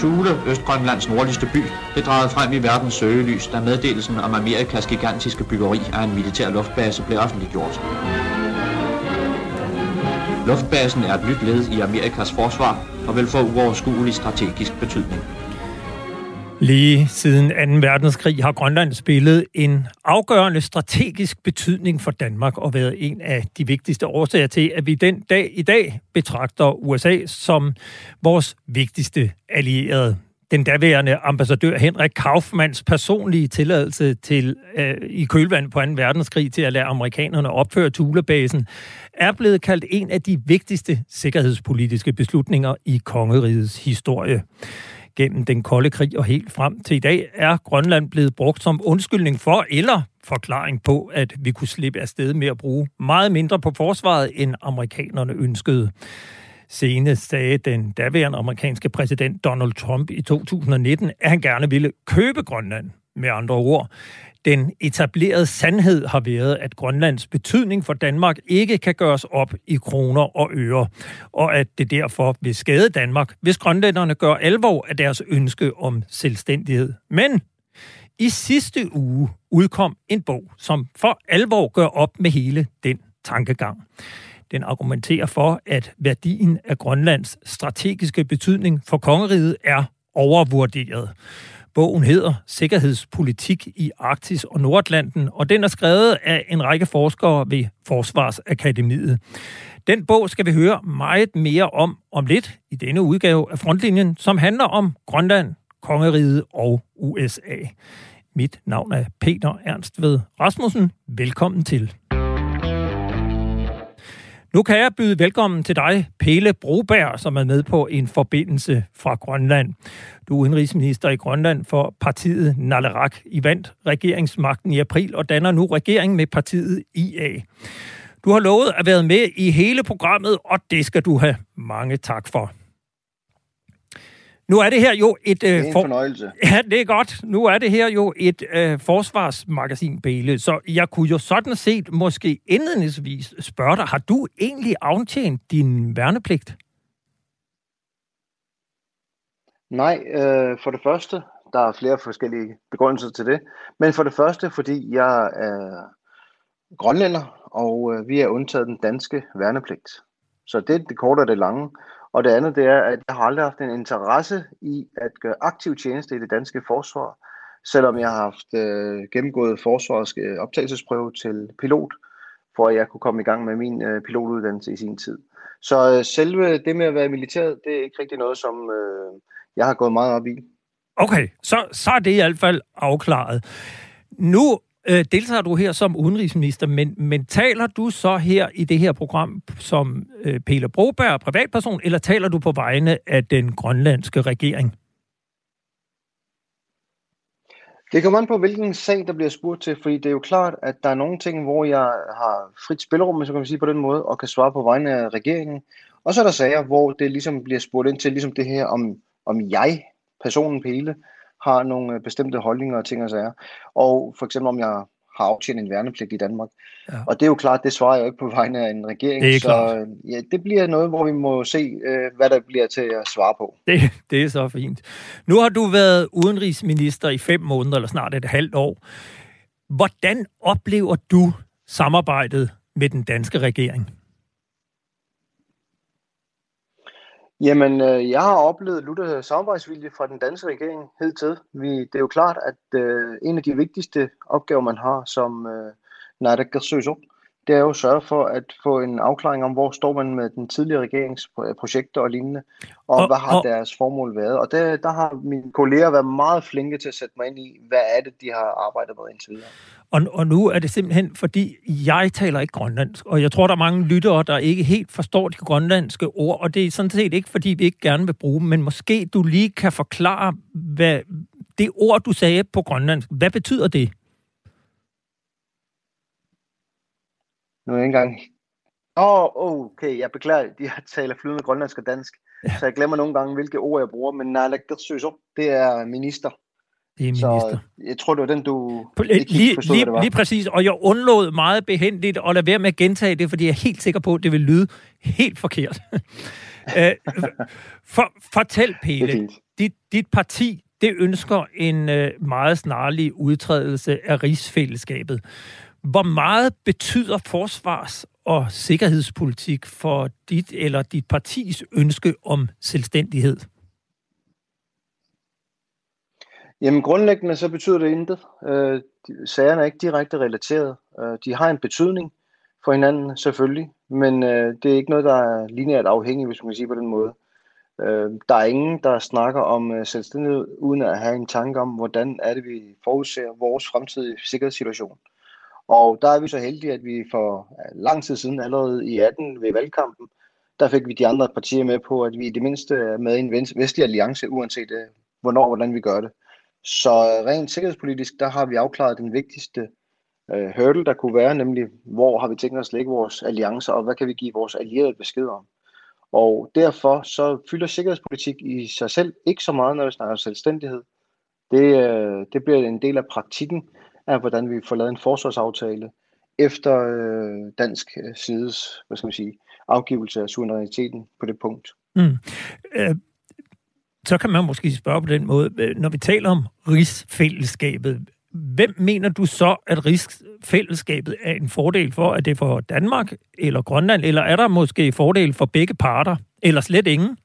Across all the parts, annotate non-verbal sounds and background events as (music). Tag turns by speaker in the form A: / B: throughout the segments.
A: Thule, Østgrønlands nordligste by, blev draget frem i verdens søgelys, da meddelelsen om Amerikas gigantiske byggeri af en militær luftbase blev offentliggjort. Luftbasen er et nyt led i Amerikas forsvar og vil få uoverskuelig strategisk betydning.
B: Lige siden 2. verdenskrig har Grønland spillet en afgørende strategisk betydning for Danmark og været en af de vigtigste årsager til, at vi den dag i dag betragter USA som vores vigtigste allierede. Den daværende ambassadør Henrik Kaufmanns personlige tilladelse til øh, i kølvand på 2. verdenskrig til at lade amerikanerne opføre Thulebasen er blevet kaldt en af de vigtigste sikkerhedspolitiske beslutninger i kongerigets historie gennem den kolde krig og helt frem til i dag, er Grønland blevet brugt som undskyldning for eller forklaring på, at vi kunne slippe afsted med at bruge meget mindre på forsvaret, end amerikanerne ønskede. Senest sagde den daværende amerikanske præsident Donald Trump i 2019, at han gerne ville købe Grønland. Med andre ord, den etablerede sandhed har været, at Grønlands betydning for Danmark ikke kan gøres op i kroner og øre, og at det derfor vil skade Danmark, hvis grønlænderne gør alvor af deres ønske om selvstændighed. Men i sidste uge udkom en bog, som for alvor gør op med hele den tankegang. Den argumenterer for, at værdien af Grønlands strategiske betydning for kongeriget er overvurderet. Bogen hedder Sikkerhedspolitik i Arktis og Nordatlanten, og den er skrevet af en række forskere ved Forsvarsakademiet. Den bog skal vi høre meget mere om om lidt i denne udgave af Frontlinjen, som handler om Grønland, Kongeriget og USA. Mit navn er Peter Ernst ved Rasmussen. Velkommen til. Nu kan jeg byde velkommen til dig, Pele Broberg, som er med på en forbindelse fra Grønland. Du er udenrigsminister i Grønland for partiet Nalerak. I vandt regeringsmagten i april og danner nu regering med partiet IA. Du har lovet at være med i hele programmet, og det skal du have mange tak for. Nu er det her jo et...
C: Øh, det er en for... fornøjelse. (laughs)
B: Ja, det er godt. Nu er det her jo et øh, forsvarsmagasin, Bæle. Så jeg kunne jo sådan set måske indledningsvis spørge dig, har du egentlig aftjent din værnepligt?
C: Nej, øh, for det første, der er flere forskellige begrundelser til det. Men for det første, fordi jeg er grønlænder, og øh, vi er undtaget den danske værnepligt. Så det er det korte og det lange. Og det andet, det er, at jeg har aldrig haft en interesse i at gøre aktiv tjeneste i det danske forsvar, selvom jeg har haft øh, gennemgået forsvarets øh, optagelsesprøve til pilot, for at jeg kunne komme i gang med min øh, pilotuddannelse i sin tid. Så øh, selve det med at være i militæret, det er ikke rigtig noget, som øh, jeg har gået meget op i.
B: Okay, så, så er det i hvert fald afklaret. Nu øh, deltager du her som udenrigsminister, men, men taler du så her i det her program som øh, Peter Broberg, privatperson, eller taler du på vegne af den grønlandske regering?
C: Det kommer an på, hvilken sag, der bliver spurgt til, fordi det er jo klart, at der er nogle ting, hvor jeg har frit spillerum, så kan sige på den måde, og kan svare på vegne af regeringen. Og så er der sager, hvor det ligesom bliver spurgt ind til, ligesom det her, om, om jeg, personen Pele, har nogle øh, bestemte holdninger og ting og sager. Og for eksempel om jeg har aftjent en værnepligt i Danmark. Ja. Og det er jo klart, det svarer jeg ikke på vegne af en regering.
B: Det er
C: så klart. ja, det bliver noget, hvor vi må se, øh, hvad der bliver til at svare på.
B: Det, det er så fint. Nu har du været udenrigsminister i fem måneder, eller snart et halvt år. Hvordan oplever du samarbejdet med den danske regering?
C: Jamen, øh, jeg har oplevet lutter samarbejdsvilje fra den danske regering hed til. Vi, det er jo klart, at øh, en af de vigtigste opgaver, man har som øh, naalakkersuisoq, det er jo at sørge for at få en afklaring om, hvor står man med den tidligere regerings projekter og lignende, og, og hvad har og, deres formål været. Og der, der har mine kolleger været meget flinke til at sætte mig ind i, hvad er det, de har arbejdet med indtil videre.
B: Og, og nu er det simpelthen, fordi jeg taler ikke grønlandsk, og jeg tror, der er mange lyttere, der ikke helt forstår de grønlandske ord, og det er sådan set ikke, fordi vi ikke gerne vil bruge dem, men måske du lige kan forklare, hvad det ord, du sagde på grønlandsk, hvad betyder det?
C: Nu er jeg ikke engang... Åh, oh, okay, jeg beklager, de taler flydende grønlandsk og dansk, ja. så jeg glemmer nogle gange, hvilke ord jeg bruger, men naalakkersuisoq, det er minister.
B: Det er minister. Så
C: jeg tror, det var den, du
B: ikke lige, forstod, lige, det var. Lige præcis, og jeg undlod meget behendigt at lade være med at gentage det, fordi jeg er helt sikker på, at det vil lyde helt forkert. (laughs) Øh, for, fortæl, Pele. Dit, dit parti, det ønsker en øh, meget snarlig udtrædelse af rigsfællesskabet. Hvor meget betyder forsvars- og sikkerhedspolitik for dit eller dit partis ønske om selvstændighed?
C: Jamen grundlæggende så betyder det intet. Øh, sagerne er ikke direkte relateret. Øh, de har en betydning for hinanden selvfølgelig, men øh, det er ikke noget, der er lineært afhængigt, hvis man kan sige på den måde. Øh, der er ingen, der snakker om øh, selvstændighed, uden at have en tanke om, hvordan er det, vi forudser vores fremtidige sikkerhedssituation. Og der er vi så heldige, at vi for lang tid siden, allerede i 18 ved valgkampen, der fik vi de andre partier med på, at vi i det mindste er med i en vestlig alliance, uanset øh, hvornår og hvordan vi gør det. Så øh, rent sikkerhedspolitisk, der har vi afklaret den vigtigste øh, hurdle, der kunne være, nemlig hvor har vi tænkt os at lægge vores alliancer, og hvad kan vi give vores allierede besked om. Og derfor så fylder sikkerhedspolitik i sig selv ikke så meget, når vi snakker selvstændighed. Det, øh, det bliver en del af praktikken af, hvordan vi får lavet en forsvarsaftale efter øh, dansk øh, sides hvad skal man sige, afgivelse af suveræniteten på det punkt. Mm.
B: Øh, så kan man måske spørge på den måde, øh, når vi taler om rigsfællesskabet, hvem mener du så, at rigsfællesskabet er en fordel for? Er det for Danmark eller Grønland, eller er der måske fordel for begge parter, eller slet ingen?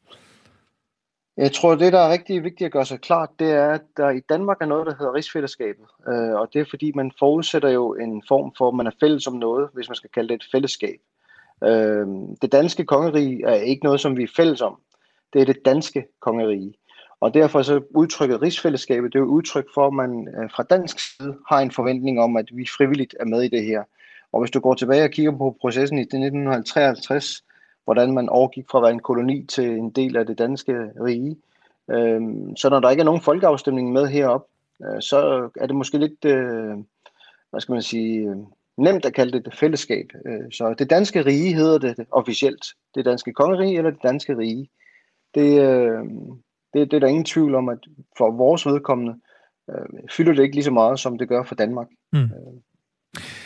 C: Jeg tror, det, der er rigtig vigtigt at gøre sig klart, det er, at der i Danmark er noget, der hedder rigsfællesskabet. Øh, og det er fordi, man forudsætter jo en form for, at man er fælles om noget, hvis man skal kalde det et fællesskab. Øh, det danske kongerige er ikke noget, som vi er fælles om. Det er det danske kongerige. Og derfor så udtrykket rigsfællesskabet, det er jo udtryk for, at man øh, fra dansk side har en forventning om, at vi frivilligt er med i det her. Og hvis du går tilbage og kigger på processen i 1953, hvordan man overgik fra at være en koloni til en del af det danske rige, øh, så når der ikke er nogen folkeafstemning med herop, øh, så er det måske lidt, øh, hvad skal man sige, øh, nemt at kalde det et fællesskab. Øh, så det danske rige hedder det officielt. Det danske kongerige eller det danske rige. Det, øh, det, det er der ingen tvivl om, at for vores vedkommende øh, fylder det ikke lige så meget, som det gør for Danmark. Mm. Øh,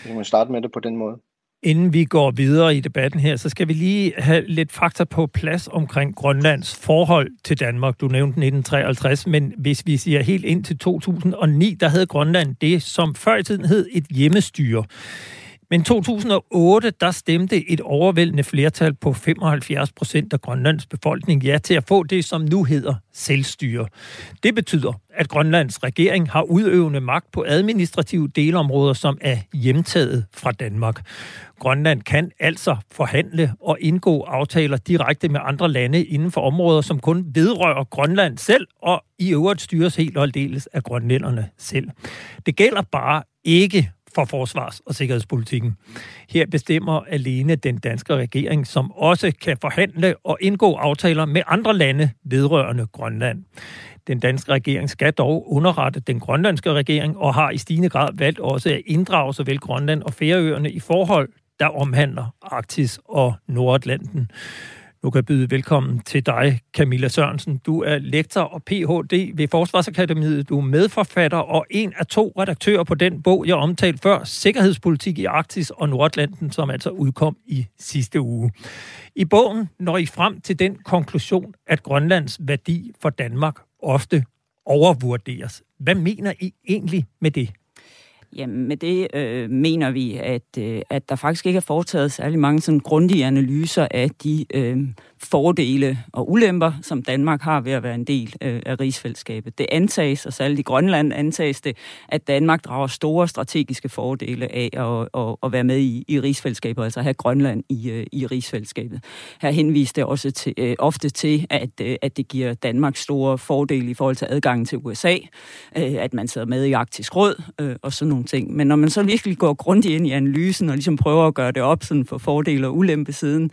C: vi må starte med det på den måde.
B: Inden vi går videre i debatten her, så skal vi lige have lidt fakta på plads omkring Grønlands forhold til Danmark. Du nævnte 1953, men hvis vi siger helt ind til 2009, der havde Grønland det, som før i tiden hed et hjemmestyre. Men 2008, der stemte et overvældende flertal på 75 procent af Grønlands befolkning ja til at få det, som nu hedder selvstyre. Det betyder, at Grønlands regering har udøvende magt på administrative delområder, som er hjemtaget fra Danmark. Grønland kan altså forhandle og indgå aftaler direkte med andre lande inden for områder, som kun vedrører Grønland selv, og i øvrigt styres helt og aldeles af grønlænderne selv. Det gælder bare ikke for forsvars- og sikkerhedspolitikken. Her bestemmer alene den danske regering, som også kan forhandle og indgå aftaler med andre lande vedrørende Grønland. Den danske regering skal dog underrette den grønlandske regering og har i stigende grad valgt også at inddrage såvel Grønland og Færøerne i forhold, der omhandler Arktis og Nordatlanten. Nu kan jeg byde velkommen til dig, Camilla Sørensen. Du er lektor og Ph.D. ved Forsvarsakademiet. Du er medforfatter og en af to redaktører på den bog, jeg omtalte før, Sikkerhedspolitik i Arktis og Nordatlanten, som altså udkom i sidste uge. I bogen når I frem til den konklusion, at Grønlands værdi for Danmark ofte overvurderes. Hvad mener I egentlig med det?
D: Jamen med det øh, mener vi, at, øh, at der faktisk ikke er foretaget særlig mange sådan grundige analyser af de øh, fordele og ulemper, som Danmark har ved at være en del øh, af rigsfællesskabet. Det antages, og særligt i Grønland antages det, at Danmark drager store strategiske fordele af at, at, at være med i, i rigsfællesskabet, altså have Grønland i, øh, i rigsfællesskabet. Her henviste det også til, øh, ofte til, at, øh, at det giver Danmark store fordele i forhold til adgangen til USA, øh, at man sidder med i Arktisk Råd øh, og sådan nogle ting. Men når man så virkelig går grundigt ind i analysen og ligesom prøver at gøre det op sådan for fordele og ulempe siden,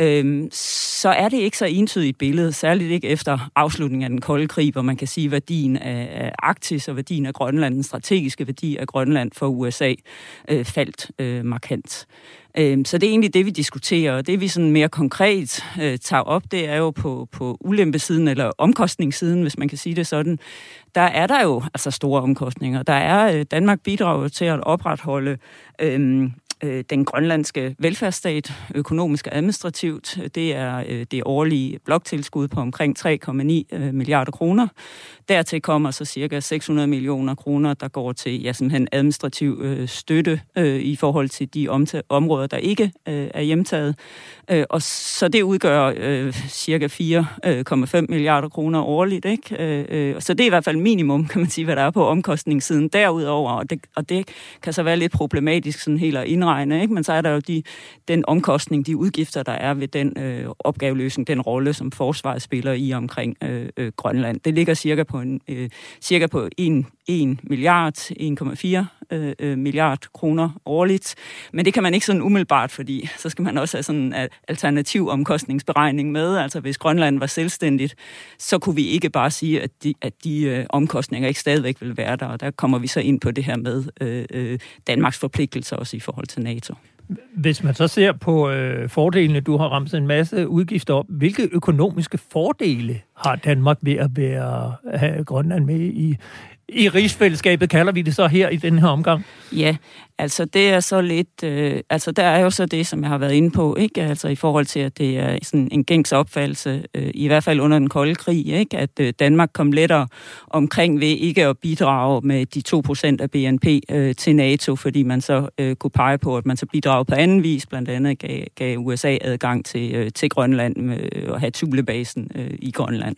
D: øh, så så er det ikke så entydigt billede, særligt ikke efter afslutningen af den kolde krig, hvor man kan sige, at værdien af Arktis og værdien af Grønland, den strategiske værdi af Grønland for USA, øh, faldt øh, markant. Øh, så det er egentlig det, vi diskuterer, og det vi sådan mere konkret øh, tager op, det er jo på, på ulempesiden, eller omkostningssiden, hvis man kan sige det sådan. Der er der jo altså store omkostninger. Der er, øh, Danmark bidrager til at opretholde øh, øh, den grønlandske velfærdsstat, økonomisk og administrativt. Det er øh, det årlige bloktilskud på omkring 3,9 øh, milliarder kroner. Dertil kommer så cirka 600 millioner kroner, der går til ja, simpelthen administrativ øh, støtte øh, i forhold til de områder, der ikke øh, er hjemtaget. Øh, og så det udgør øh, cirka 4,5 øh, milliarder kroner årligt. Ikke? Øh, øh, så det er i hvert fald minimum, kan man sige, hvad der er på omkostningssiden derudover. Og det, og det kan så være lidt problematisk sådan helt at indregne. Ikke? Men så er der jo de, den omkostning, de udgifter, der er ved den øh, opgaveløsning, den rolle, som forsvaret spiller i omkring øh, øh, Grønland. Det ligger cirka på, en, øh, cirka på 1, 1 milliard, 1,4 øh, øh, milliard kroner årligt. Men det kan man ikke sådan umiddelbart, fordi så skal man også have sådan en alternativ omkostningsberegning med. Altså hvis Grønland var selvstændigt, så kunne vi ikke bare sige, at de, at de øh, omkostninger ikke stadigvæk vil være der. Og der kommer vi så ind på det her med øh, øh Danmarks forpligtelser også i forhold til NATO.
B: Hvis man så ser på øh, fordelene, du har ramt en masse udgifter op, hvilke økonomiske fordele har Danmark ved at være, have Grønland med i, i rigsfællesskabet, kalder vi det så her i den her omgang?
D: Ja, altså det er så lidt, øh, altså der er jo så det, som jeg har været inde på, ikke? Altså i forhold til, at det er sådan en gængs opfattelse, øh, i hvert fald under den kolde krig, ikke? At øh, Danmark kom lettere omkring ved ikke at bidrage med de 2% af BNP øh, til NATO, fordi man så øh, kunne pege på, at man så bidrager på anden vis, blandt andet gav, gav USA adgang til, øh, til Grønland med at have Thulebasen øh, i Grønland.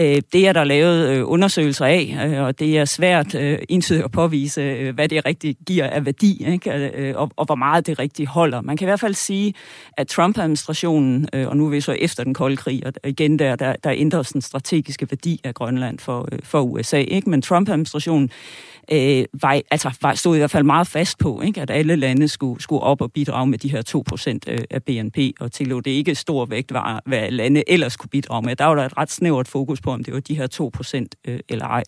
D: Øh, det er der lavet øh, undersøgelser af, øh, og det er svært entydigt at påvise, hvad det rigtig giver af værdi, ikke? Og, og hvor meget det rigtig holder. Man kan i hvert fald sige, at Trump-administrationen, og nu er vi så efter den kolde krig, og igen der, der, der ændres den strategiske værdi af Grønland for, for USA, ikke? men Trump-administrationen øh, var, altså, var, stod i hvert fald meget fast på, ikke? at alle lande skulle, skulle op og bidrage med de her 2% øh, af BNP, og tillod det ikke stor vægt, var, hvad lande ellers kunne bidrage med. Der var der et ret snævert fokus på, om det var de her 2% øh, eller ej.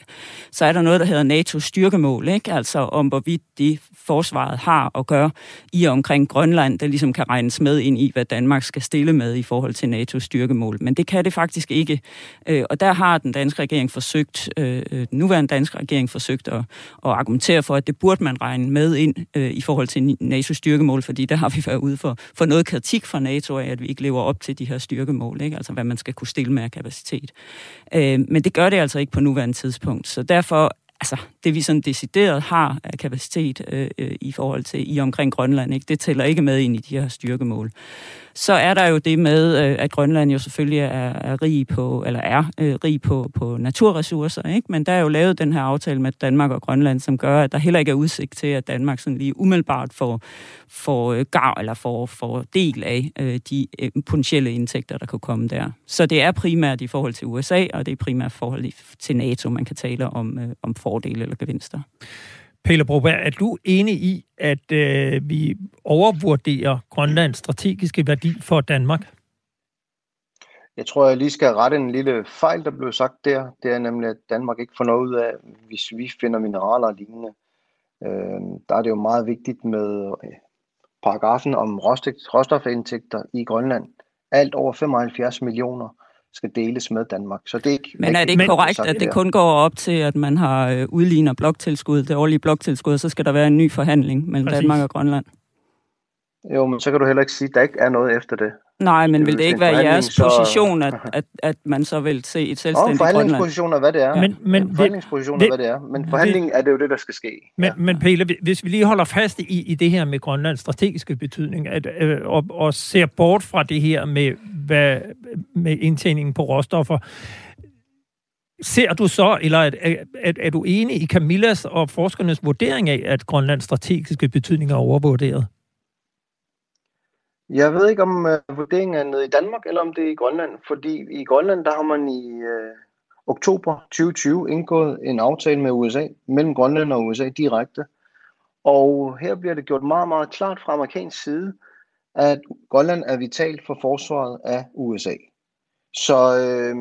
D: Så er der noget, der hedder NATO styrkemål, ikke? altså om hvorvidt det forsvaret har at gøre i og omkring Grønland, der ligesom kan regnes med ind i, hvad Danmark skal stille med i forhold til NATO's styrkemål. Men det kan det faktisk ikke. Øh, og der har den danske regering forsøgt, øh, øh den nuværende danske regering forsøgt at, og argumentere for, at det burde man regne med ind øh, i forhold til NATO's styrkemål, fordi der har vi været ude for, for noget kritik fra NATO af, at vi ikke lever op til de her styrkemål, ikke? altså hvad man skal kunne stille med af kapacitet. Øh, men det gør det altså ikke på nuværende tidspunkt, så derfor altså, det vi sådan decideret har af kapacitet øh, øh, i forhold til i omkring Grønland, ikke, det tæller ikke med ind i de her styrkemål. Så er der jo det med, øh, at Grønland jo selvfølgelig er, er rig på, eller er øh, rig på, på naturressourcer, ikke? men der er jo lavet den her aftale med Danmark og Grønland, som gør, at der heller ikke er udsigt til, at Danmark sådan lige umiddelbart får, får øh, gav eller får, får del af øh, de øh, potentielle indtægter, der kan komme der. Så det er primært i forhold til USA, og det er primært i forhold til NATO, man kan tale om, øh, om fordele eller gevinster.
B: Pelle Broberg, er du enig i, at øh, vi overvurderer Grønlands strategiske værdi for Danmark?
C: Jeg tror, jeg lige skal rette en lille fejl, der blev sagt der. Det er nemlig, at Danmark ikke får noget ud af, hvis vi finder mineraler og lignende. Øh, der er det jo meget vigtigt med øh, paragrafen om råstofindtægter i Grønland. Alt over 75 millioner skal deles med Danmark. Så det er ikke
D: Men er det ikke korrekt, at det kun går op til, at man har øh, udligner bloktilskud, det årlige bloktilskud, og så skal der være en ny forhandling mellem Præcis. Danmark og Grønland?
C: Jo, men så kan du heller ikke sige, at der ikke er noget efter det.
D: Nej, men vil det ikke være jeres så... position, at, at, at man så vil se et selvstændigt Grønland?
C: forhandlingsposition er, hvad det er. Men, men, ja, forhandlingsposition er, hvad det er. Men forhandlingen er det jo det, der skal ske.
B: Men, ja. men Pelle, hvis vi lige holder fast i, i det her med Grønlands strategiske betydning, at, øh, og, og ser bort fra det her med, hvad, med indtjeningen på råstoffer, Ser du så, eller er, er, er du enig i Camillas og forskernes vurdering af, at Grønlands strategiske betydning er overvurderet?
C: Jeg ved ikke, om øh, vurderingen er nede i Danmark, eller om det er i Grønland. Fordi i Grønland, der har man i øh, oktober 2020 indgået en aftale med USA, mellem Grønland og USA direkte. Og her bliver det gjort meget, meget klart fra amerikansk side, at Grønland er vitalt for forsvaret af USA. Så øh,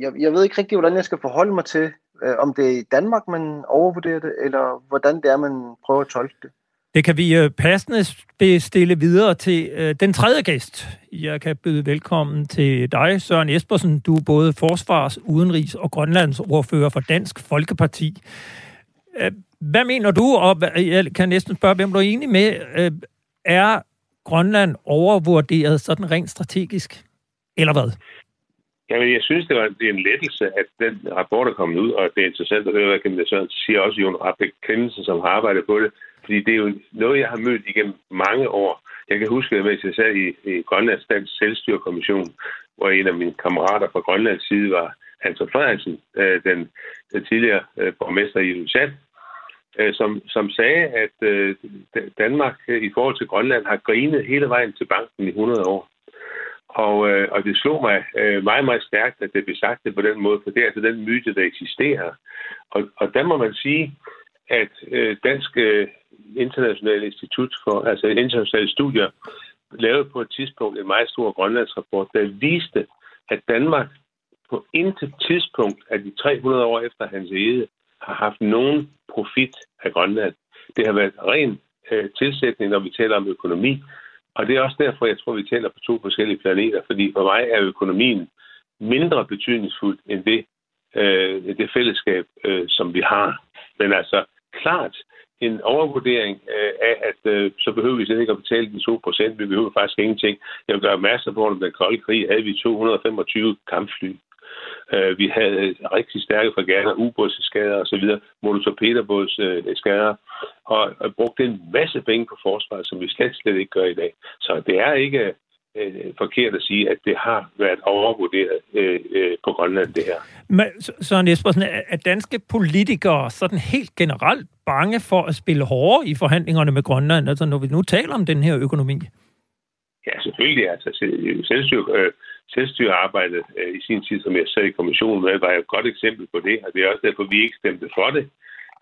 C: jeg, jeg ved ikke rigtig, hvordan jeg skal forholde mig til, øh, om det er i Danmark, man overvurderer det, eller hvordan det er, man prøver at tolke det.
B: Det kan vi øh, passende bestille videre til øh, den tredje gæst. Jeg kan byde velkommen til dig, Søren Espersen. Du er både forsvars-, udenrigs- og grønlandsordfører for Dansk Folkeparti. Øh, hvad mener du, og jeg kan næsten spørge, hvem du er enig med, er Grønland overvurderet sådan rent strategisk, eller hvad?
E: Jamen, jeg synes, det var det er en lettelse, at den rapport er kommet ud, og det er interessant at høre, hvad Camilla Sørensen siger, også Jon Rappe Kendelsen, som har arbejdet på det, fordi det er jo noget, jeg har mødt igennem mange år. Jeg kan huske, at jeg sad i, i Grønlands Dansk Selvstyrekommission, hvor en af mine kammerater fra Grønlands side var Hans Frederiksen, øh, den, den tidligere øh, borgmester i Lusand, øh, som, som sagde, at øh, Danmark øh, i forhold til Grønland har grinet hele vejen til banken i 100 år. Og, øh, og det slog mig meget, meget stærkt, at det blev sagt det på den måde, for det er altså den myte, der eksisterer. Og, og der må man sige, at Dansk Internationale Institut for altså internationale studier lavede på et tidspunkt en meget stor grønlandsrapport, der viste, at Danmark på intet tidspunkt af de 300 år efter hans ede har haft nogen profit af Grønland. Det har været ren øh, tilsætning, når vi taler om økonomi. Og det er også derfor, jeg tror, vi taler på to forskellige planeter, fordi for mig er økonomien mindre betydningsfuld end det, øh, det fællesskab, øh, som vi har. Men altså, klart, en overvurdering øh, af, at øh, så behøver vi slet ikke at betale de 2 procent. Vi behøver faktisk ingenting. Jeg vil gøre masser på, at den kolde krig havde vi 225 kampfly. Øh, vi havde øh, rigtig stærke fregatter, ubådsskader osv., monotorpederbådsskader, og, og brugte en masse penge på forsvaret, som vi slet, slet ikke gør i dag. Så det er ikke øh, forkert at sige, at det har været overvurderet øh, øh, på Grønland, det her.
B: Men, Søren Espersen, er danske politikere sådan helt generelt bange for at spille hårdere i forhandlingerne med Grønland, altså når vi nu taler om den her økonomi?
E: Ja, selvfølgelig. Altså, selvstyre, øh, selvstyrearbejdet øh, i sin tid, som jeg sad i kommissionen med, var et godt eksempel på det, og det er også derfor, vi ikke stemte for det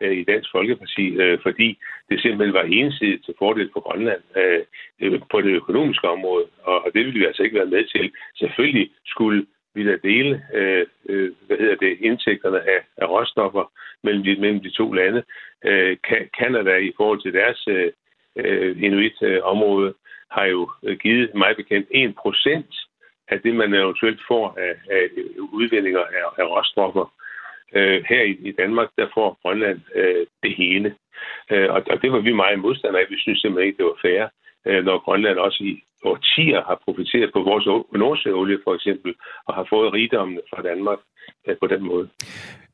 E: øh, i Dansk Folkeparti, øh, fordi det simpelthen var ensidigt til fordel for Grønland øh, øh, på det økonomiske område, og, og det ville vi altså ikke være med til. Selvfølgelig skulle vi da dele øh, øh, hvad hedder det, indtægterne af, af råstoffer mellem de, mellem de to lande. Øh, Kanada i forhold til deres øh, øh inuit-område har jo øh, givet mig bekendt 1 procent af det, man eventuelt får af, af udvindinger af, af råstoffer. Øh, her i, i Danmark, der får Grønland øh, det hele. Øh, og, og det var vi meget modstandere af. Vi synes simpelthen ikke, det var fair, øh, når Grønland også i årtier har profiteret på vores nordsjøolie for eksempel, og har fået rigdommene fra Danmark øh, på den måde.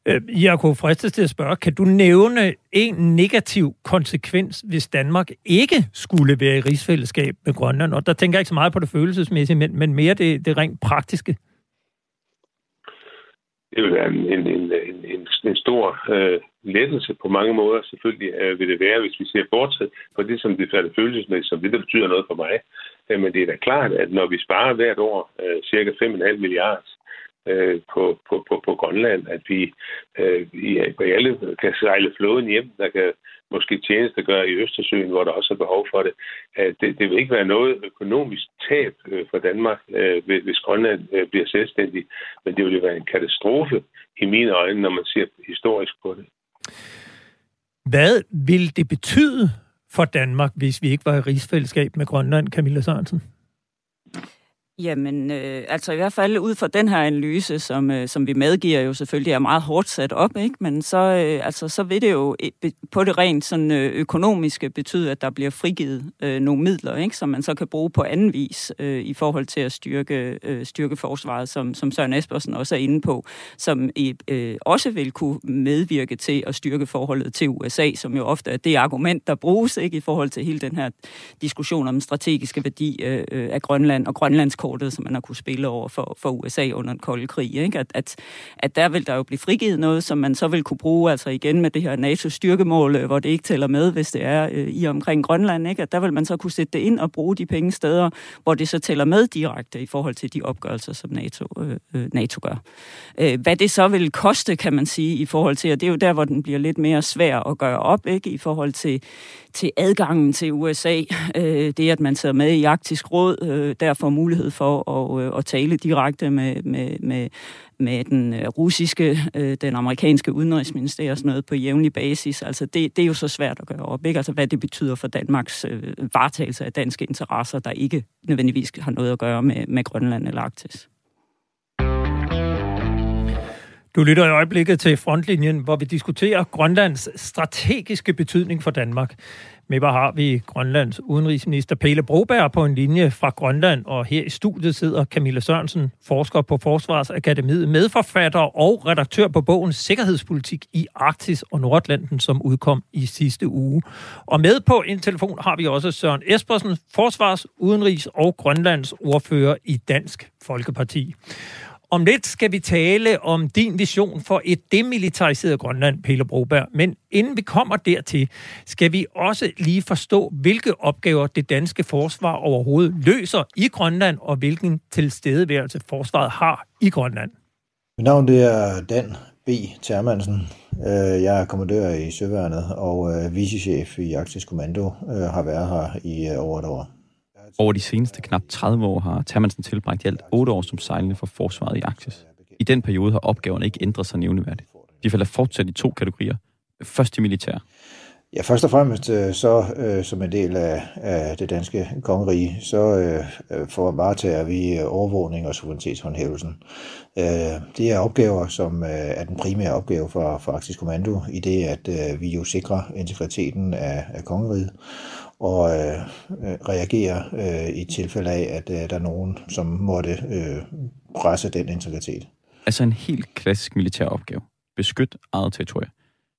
B: Øh, jeg kunne fristes til at spørge, kan du nævne en negativ konsekvens, hvis Danmark ikke skulle være i rigsfællesskab med Grønland? Og der tænker jeg ikke så meget på det følelsesmæssige, men, men mere det, det rent praktiske.
E: Det vil være en, en, en, en, en stor øh, lettelse på mange måder. Selvfølgelig øh, vil det være, hvis vi ser bortset på det, som det falder følelsesmæssigt, som det, der betyder noget for mig. Øh, men det er da klart, at når vi sparer hvert år øh, cirka 5,5 milliarder øh, på, på, på, på Grønland, at vi øh, i, alle kan sejle flåden hjem, der kan måske gøre i Østersøen, hvor der også er behov for det. Det, det vil ikke være noget økonomisk tab øh, for Danmark, øh, hvis Grønland øh, bliver selvstændig, men det vil jo være en katastrofe i mine øjne, når man ser historisk på det.
B: Hvad vil det betyde for Danmark, hvis vi ikke var i rigsfællesskab med Grønland, Camilla Sørensen?
D: Jamen, øh, altså i hvert fald ud fra den her analyse, som, øh, som vi medgiver jo selvfølgelig er meget hårdt sat op, ikke? men så, øh, altså, så vil det jo på det rent sådan, øh, økonomiske betyde, at der bliver frigivet øh, nogle midler, ikke? som man så kan bruge på anden vis øh, i forhold til at styrke, øh, styrke forsvaret, som, som Søren Espersen også er inde på, som øh, også vil kunne medvirke til at styrke forholdet til USA, som jo ofte er det argument, der bruges ikke? i forhold til hele den her diskussion om strategiske værdi øh, øh af Grønland og Grønlands kortet, som man har kunne spille over for, for USA under den kolde krig. Ikke? At, at, at der vil der jo blive frigivet noget, som man så vil kunne bruge altså igen med det her NATO-styrkemål, øh, hvor det ikke tæller med, hvis det er øh, i omkring Grønland. Ikke? At der vil man så kunne sætte det ind og bruge de penge steder, hvor det så tæller med direkte i forhold til de opgørelser, som NATO, øh, øh NATO gør. Øh, hvad det så vil koste, kan man sige, i forhold til, og det er jo der, hvor den bliver lidt mere svær at gøre op, ikke? i forhold til, til adgangen til USA. Øh, det, at man sidder med i Arktisk Råd, øh, der får mulighed for at, øh, at tale direkte med, med, med, med den øh, russiske, øh, den amerikanske udenrigsminister og sådan noget på jævnlig basis. Altså det, det er jo så svært at gøre op, ikke? Altså hvad det betyder for Danmarks øh, varetagelse af danske interesser, der ikke nødvendigvis har noget at gøre med, med Grønland eller Arktis.
B: Du lytter i øjeblikket til Frontlinjen, hvor vi diskuterer Grønlands strategiske betydning for Danmark. Med hvor har vi Grønlands udenrigsminister Pelle Broberg på en linje fra Grønland, og her i studiet sidder Camilla Sørensen, forsker på Forsvarsakademiet, medforfatter og redaktør på bogen Sikkerhedspolitik i Arktis og Nordatlanten, som udkom i sidste uge. Og med på en telefon har vi også Søren Espersen, forsvars-, udenrigs- og Grønlands ordfører i Dansk Folkeparti. Om lidt skal vi tale om din vision for et demilitariseret Grønland, Pelle Broberg. Men inden vi kommer dertil, skal vi også lige forstå, hvilke opgaver det danske forsvar overhovedet løser i Grønland, og hvilken tilstedeværelse forsvaret har i Grønland.
F: Mit navn det er Dan B. Termansen. Øh, jeg er kommandør i Søværnet og øh, vicechef i Arktisk Kommando. Øh, har været her i øh, over et år.
G: Altså, over de seneste knap 30 år har Termansen tilbragt i alt 8 år som sejlende for forsvaret i Arktis. I den periode har opgaverne ikke ændret sig nævneværdigt. De falder fortsat i to kategorier. Først i militær.
F: Ja, først og fremmest øh, så øh, som en del af, af det danske kongerige, så øh, øh for varetager vi øh, overvågning og suverænitetshåndhævelsen. Øh, det er opgaver, som øh, er den primære opgave for, for Arktisk Kommando, i det at øh, vi jo sikrer integriteten af, af kongeriget og øh, reagere øh, i tilfælde af, at øh, der er nogen, som måtte øh, presse den integritet.
G: Altså en helt klassisk militær opgave. Beskyt eget territorium.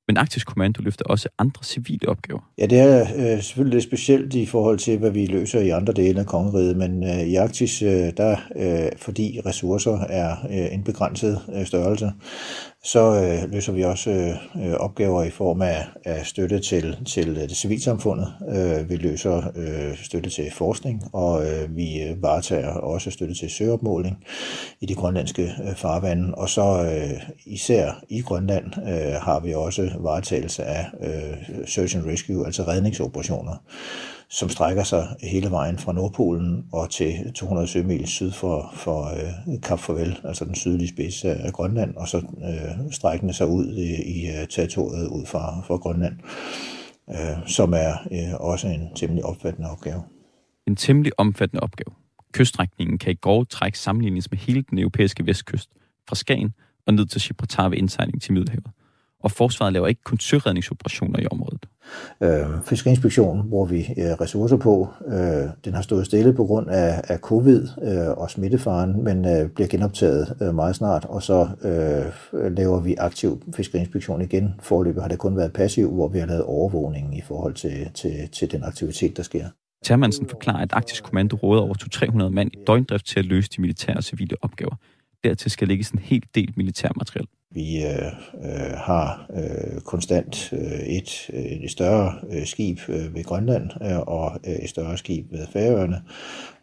G: Men Arktisk Kommando løfter også andre civile opgaver.
F: Ja, det er øh, selvfølgelig lidt specielt i forhold til, hvad vi løser i andre dele af kongeriget, men øh, i Arktis, øh, der, øh, fordi ressourcer er øh, en begrænset øh, størrelse, så øh, løser vi også øh, øh, opgaver i form af, af støtte til, til øh, det civilsamfundet. Øh, vi løser øh, støtte til forskning, og øh, vi øh, varetager også støtte til søopmåling i de grønlandske øh, farvande. Og så øh, især i Grønland øh, har vi også varetagelse af øh, search and rescue, altså redningsoperationer som strækker sig hele vejen fra Nordpolen og til 200 sømil syd for, for øh, Kap Farvel, altså den sydlige spids af Grønland, og så øh, strækkende sig ud øh, i, i territoriet ud fra, fra Grønland, øh, som er øh, også en temmelig opfattende opgave.
G: En temmelig omfattende opgave. Kyststrækningen kan i går træk sammenlignes med hele den europæiske vestkyst, fra Skagen og ned til Gibraltar ved indsejling til Middelhavet og forsvaret laver ikke kun søredningsoperationer i området.
F: Øh, fiskerinspektion bruger vi øh, ressourcer på. Øh, den har stået stille på grund af, af covid øh, og smittefaren, men øh, bliver genoptaget øh, meget snart, og så øh, laver vi aktiv fiskerinspektion igen. Forløbet har det kun været passiv, hvor vi har lavet overvågning i forhold til, til, til den aktivitet, der sker.
G: Termansen forklarer, at Arktisk Kommando råder over 200-300 mand i døgndrift til at løse de militære og civile opgaver. Dertil skal lægges en helt del militærmateriel.
F: Vi øh, øh, har øh, konstant øh, et, øh, et større øh, skib øh, ved Grønland øh, og øh, et større skib ved Færøerne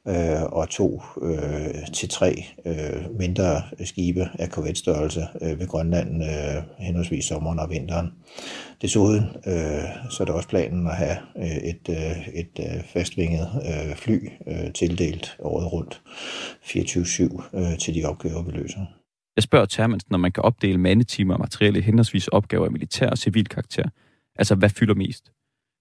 F: øh, og to øh, til tre øh, mindre skibe af korvetstørrelse øh, ved Grønland øh, henholdsvis sommeren og vinteren. Desuden øh, så er det også planen at have øh, et, øh, et øh, fastvinget øh, fly øh, tildelt året rundt 24-7 øh, til de opgaver, vi løser.
G: Jeg spørger Termansen, når man kan opdele mandetimer og materielle henholdsvis opgaver af militær og civil karakter. Altså, hvad fylder mest?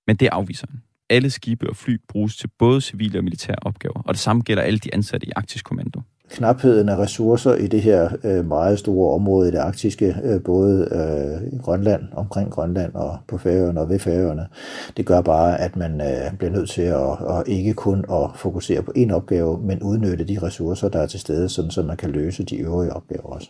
G: Men det afviser han. Alle skibe og fly bruges til både civile og militære opgaver, og det samme gælder alle de ansatte i Arktisk Kommando.
F: Knapheden af ressourcer i det her øh, meget store område i det arktiske, øh, både øh, i Grønland, omkring Grønland og på Færøerne og ved Færøerne, det gør bare, at man øh, bliver nødt til at, at ikke kun at fokusere på én opgave, men udnytte de ressourcer, der er til stede, sådan så man kan løse de øvrige opgaver også.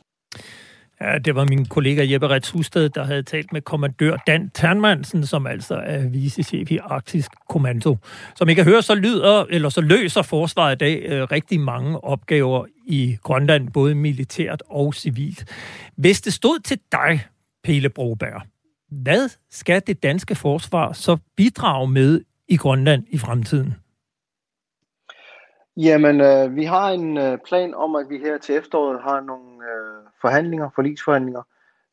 B: Ja, det var min kollega Jeppe Rets Husted, der havde talt med kommandør Dan Ternmansen, som altså er vicechef i Arktisk Kommando. Som I kan høre, så lyder, eller så løser forsvaret i dag øh, rigtig mange opgaver i Grønland, både militært og civilt. Hvis det stod til dig, Pele Broberg, hvad skal det danske forsvar så bidrage med i Grønland i fremtiden?
C: Jamen, øh, vi har en øh, plan om, at vi her til efteråret har nogle øh, forhandlinger, forlisforhandlinger,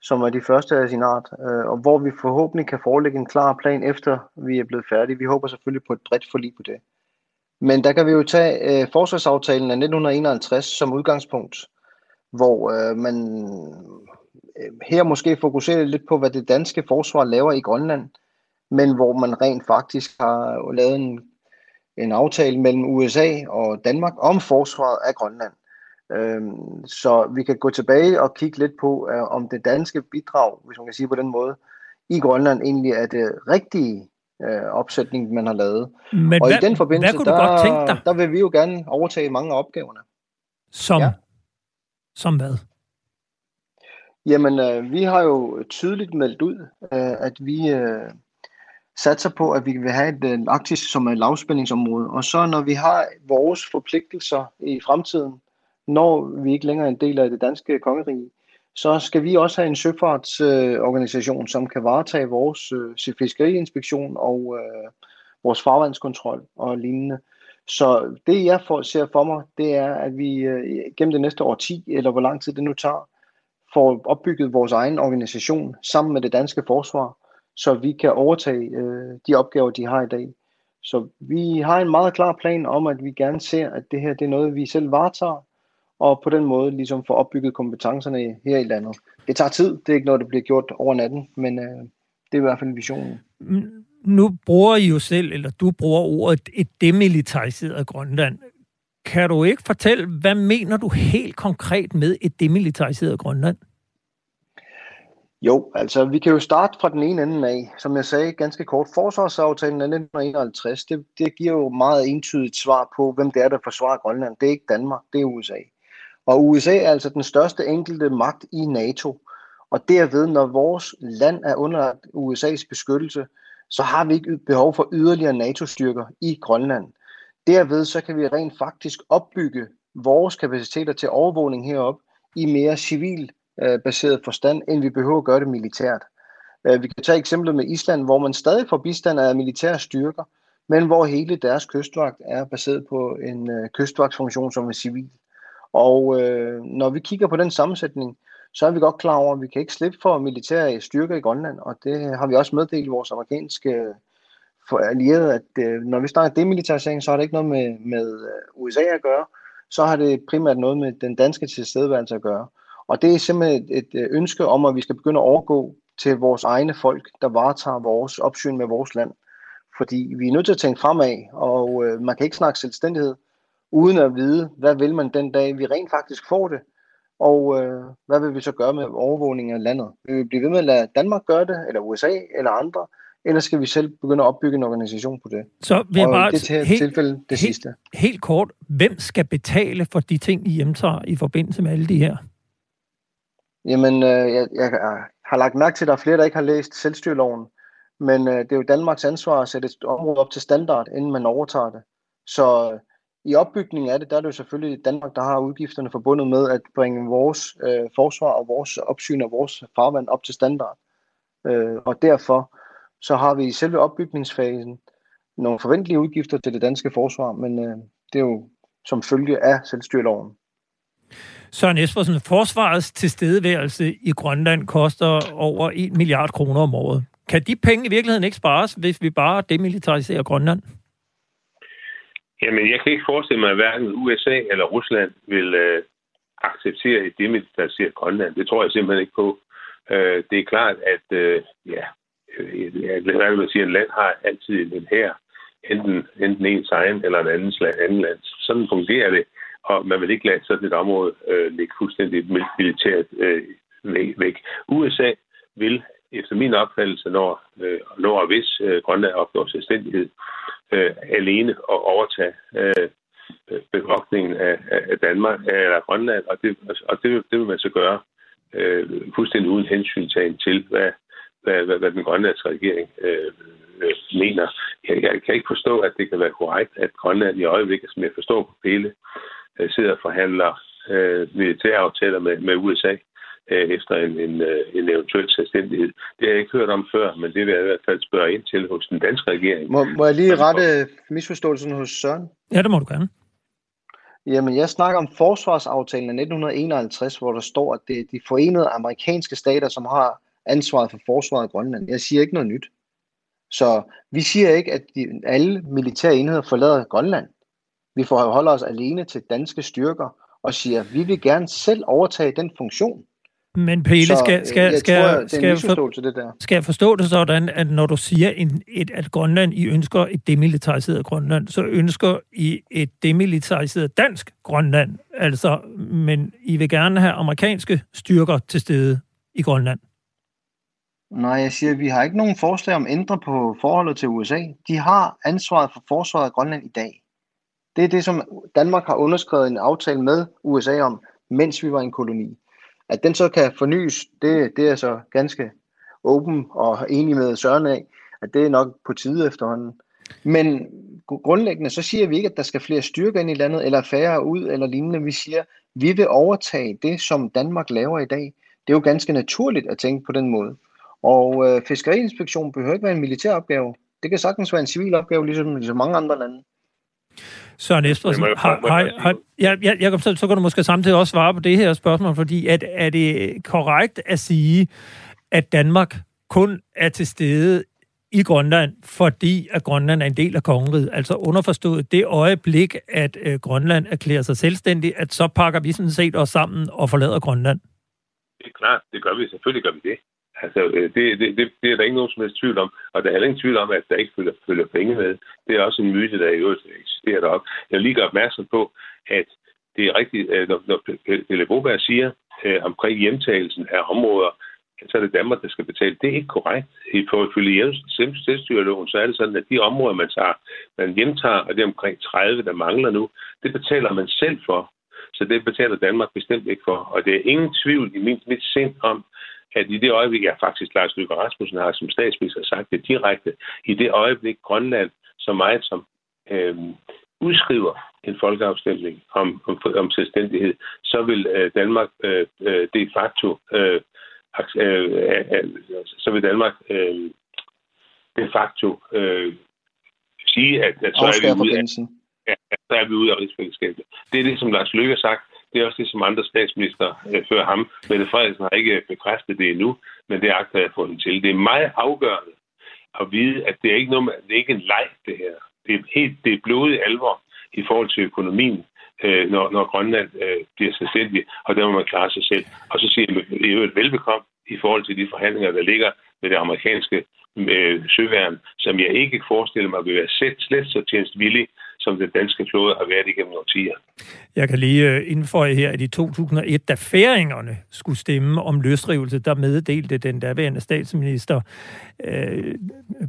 C: som er de første af sin art, øh, og hvor vi forhåbentlig kan forelægge en klar plan efter vi er blevet færdige. Vi håber selvfølgelig på et bredt forlig på det. Men der kan vi jo tage øh, forsvarsaftalen af 1951 som udgangspunkt, hvor øh, man øh, her måske fokuserer lidt på, hvad det danske forsvar laver i Grønland, men hvor man rent faktisk har lavet en, en aftale mellem USA og Danmark om forsvaret af Grønland Øhm, så vi kan gå tilbage og kigge lidt på, øh, om det danske bidrag, hvis man kan sige på den måde, i Grønland egentlig er det rigtige øh, opsætning, man har lavet.
B: Men
C: og
B: hvad,
C: i den forbindelse,
B: hvad kunne du
C: der,
B: godt tænke dig?
C: der vil vi jo gerne overtage mange af opgaverne.
B: Som, ja.
C: Ja.
B: som hvad?
C: Jamen, øh, vi har jo tydeligt meldt ud, øh, at vi øh, satser på, at vi vil have et øh, Arktis som et lavspændingsområde. Og så når vi har vores forpligtelser i fremtiden, når vi ikke længere er en del af det danske kongerige, så skal vi også have en søfartsorganisation, øh, som kan varetage vores øh, fiskeriinspektion og øh, vores farvandskontrol og lignende. Så det jeg for, ser for mig, det er, at vi øh, gennem det næste år 10, eller hvor lang tid det nu tager, får opbygget vores egen organisation sammen med det danske forsvar, så vi kan overtage øh, de opgaver, de har i dag. Så vi har en meget klar plan om, at vi gerne ser, at det her det er noget, vi selv varetager, og på den måde ligesom får opbygget kompetencerne her i landet. Det tager tid, det er ikke noget, der bliver gjort over natten, men øh, det er i hvert fald visionen.
B: Mm, nu bruger I jo selv, eller du bruger ordet, et demilitariseret Grønland. Kan du ikke fortælle, hvad mener du helt konkret med et demilitariseret Grønland?
C: Jo, altså vi kan jo starte fra den ene ende af. Som jeg sagde ganske kort, forsvarsaftalen af 1951, det, det giver jo meget entydigt svar på, hvem det er, der forsvarer Grønland. Det er ikke Danmark, det er USA. Og USA er altså den største enkelte magt i NATO. Og derved, når vores land er under USA's beskyttelse, så har vi ikke behov for yderligere NATO-styrker i Grønland. Derved så kan vi rent faktisk opbygge vores kapaciteter til overvågning herop i mere civil Øh, baseret forstand, end vi behøver at gøre det militært. Øh, vi kan tage eksemplet med Island, hvor man stadig får bistand af militære styrker, men hvor hele deres kystvagt er baseret på en øh, kystvagtsfunktion, som er civil. Og øh, når vi kigger på den sammensætning, så er vi godt klar over, at vi kan ikke slippe for militære styrker i Grønland, og det har vi også meddelt vores amerikanske øh, allierede, at øh, når vi snakker demilitarisering, så har det ikke noget med, med USA at gøre, så har det primært noget med den danske tilstedeværelse at gøre. Og det er simpelthen et, et ønske om, at vi skal begynde at overgå til vores egne folk, der varetager vores opsyn med vores land. Fordi vi er nødt til at tænke fremad, og øh, man kan ikke snakke selvstændighed, uden at vide, hvad vil man den dag, vi rent faktisk får det, og øh, hvad vil vi så gøre med overvågning af landet? Vil vi blive ved med at lade Danmark gøre det, eller USA, eller andre, eller skal vi selv begynde at opbygge en organisation på det?
B: Så jeg
C: og
B: bare
C: det til
B: helt,
C: tilfælde det
B: helt,
C: sidste.
B: helt kort, hvem skal betale for de ting, I hjemtager i forbindelse med alle de her?
C: Jamen, øh, jeg, jeg har lagt mærke til, at der er flere, der ikke har læst selvstyreloven, men øh, det er jo Danmarks ansvar at sætte et område op til standard, inden man overtager det. Så øh, i opbygningen af det, der er det jo selvfølgelig Danmark, der har udgifterne forbundet med at bringe vores øh, forsvar og vores opsyn og vores farvand op til standard. Øh, og derfor så har vi i selve opbygningsfasen nogle forventelige udgifter til det danske forsvar, men øh, det er jo som følge af selvstyreloven.
B: Søren Espersen, forsvarets tilstedeværelse i Grønland koster over 1 milliard kroner om året. Kan de penge i virkeligheden ikke spares, hvis vi bare demilitariserer Grønland?
E: Jamen, jeg kan ikke forestille mig, at hverken USA eller Rusland vil øh, acceptere et demilitariseret Grønland. Det tror jeg simpelthen ikke på. Øh, det er klart, at øh, ja, øh, jeg vil man sige, at et land har altid en her, enten, enten ens egen eller en anden, anden land. Sådan fungerer det, og man vil ikke lade sådan et område øh, ligge fuldstændig militært øh, væk. USA vil efter min opfattelse, når, øh, når og hvis øh, Grønland opnår selvstændighed, øh, alene at overtage øh, bevogtningen af, af Danmark eller Grønland, og det, og det, det vil man så gøre øh, fuldstændig uden hensyn til, hvad, hvad, hvad, hvad den grønlandske regering øh, øh, mener. Jeg, jeg kan ikke forstå, at det kan være korrekt, at Grønland i øjeblikket, som jeg forstår på Pelle, øh, sidder og forhandler øh, militære aftaler med, med USA øh, efter en, en, en eventuel selvstændighed. Det har jeg ikke hørt om før, men det vil jeg i hvert fald spørge ind til hos den danske regering.
C: Må, må jeg lige rette misforståelsen hos Søren?
B: Ja, det må du gerne.
C: Jamen, jeg snakker om forsvarsaftalen af 1951, hvor der står, at det er de forenede amerikanske stater, som har ansvaret for forsvaret i Grønland. Jeg siger ikke noget nyt. Så vi siger ikke, at de, alle militære enheder forlader Grønland. Vi forholder os alene til danske styrker og siger, at vi vil gerne selv overtage den funktion.
B: Men Pelle, så, skal, skal, jeg skal, tror, skal, jeg for, det der. skal jeg forstå det sådan, at når du siger, en, et, at Grønland, I ønsker et demilitariseret Grønland, så ønsker I et demilitariseret dansk Grønland, altså, men I vil gerne have amerikanske styrker til stede i Grønland?
C: Nej, jeg siger, at vi har ikke nogen forslag om at ændre på forholdet til USA. De har ansvaret for forsvaret af Grønland i dag. Det er det, som Danmark har underskrevet en aftale med USA om, mens vi var en koloni. At den så kan fornyes, det, det er så ganske åben og enig med Søren af, at det er nok på tide efterhånden. Men grundlæggende så siger vi ikke, at der skal flere styrker ind i landet, eller færre ud, eller lignende. Vi siger, at vi vil overtage det, som Danmark laver i dag. Det er jo ganske naturligt at tænke på den måde. Og øh, fiskeriinspektion behøver ikke være en militær opgave. Det kan sagtens være en civil opgave, ligesom, ligesom mange andre lande.
B: Søren Espersen, har, har, har, ja, ja, Jacob, så, så kan du måske samtidig også svare på det her spørgsmål, fordi at, er det korrekt at sige, at Danmark kun er til stede i Grønland, fordi at Grønland er en del af kongeriget. Altså underforstået det øjeblik, at øh, Grønland erklærer sig selvstændig, at så pakker vi sådan set os sammen og forlader Grønland.
E: Det er klart, det gør vi. Selvfølgelig gør vi det. Altså, øh, det, det, det, det er der ikke nogen som helst tvivl om. Og der er heller ingen tvivl om, at der ikke følger, følger penge med. Det er også en myte, der i øvrigt eksisterer deroppe. Jeg lige gøre opmærksom på, at det er rigtigt, øh, når, når Pelle Broberg siger øh, omkring hjemtagelsen af områder, så er det Danmark, der skal betale. Det er ikke korrekt. I følge selvstyreloven, så er det sådan, at de områder, man tager, man hjemtager, og det er omkring 30, der mangler nu, det betaler man selv for. Så det betaler Danmark bestemt ikke for. Og det er ingen tvivl i mit, mit sind om, at i det øjeblik, ja faktisk Lars Løkke Rasmussen har som statsminister sagt det direkte, i det øjeblik Grønland så meget som øh, udskriver en folkeafstemning om, om, om selvstændighed, så vil øh, Danmark øh, øh de facto øh, øh, øh, så vil Danmark øh, de facto øh, sige, at, at så, er vi ude af, ja, så er vi ude af rigsfællesskabet. Det er det, som Lars Løkke har sagt, det er også det, som andre statsminister øh, før ham. Mette Frederiksen har ikke bekræftet det endnu, men det agter jeg at få hende til. Det er meget afgørende at vide, at det er ikke, noget, det er ikke en leg, det her. Det er, helt, det er blodig alvor i forhold til økonomien, øh, når, når Grønland øh, bliver selvstændig, og der må man klare sig selv. Og så siger jeg det er jo velbekomme i forhold til de forhandlinger, der ligger med det amerikanske øh, søværn, som jeg ikke forestiller mig vil være slet, slet så tjenestvillig som den danske flåde har været igennem årtier.
B: Jeg kan lige øh, indføje her, at i 2001, da færingerne skulle stemme om løsrivelse, der meddelte den daværende statsminister øh,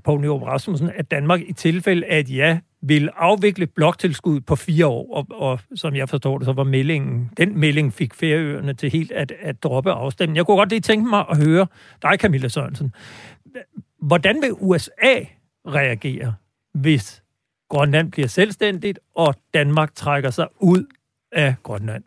B: Poul Nyrup Rasmussen, at Danmark i tilfælde af et ja vil afvikle bloktilskud på fire år, og, og som jeg forstår det, så var meldingen, den melding fik færøerne til helt at, at droppe afstemningen. Jeg kunne godt lige tænke mig at høre dig, Camilla Sørensen. Hvordan vil USA reagere, hvis Grønland bliver selvstændigt, og Danmark trækker sig ud af Grønland?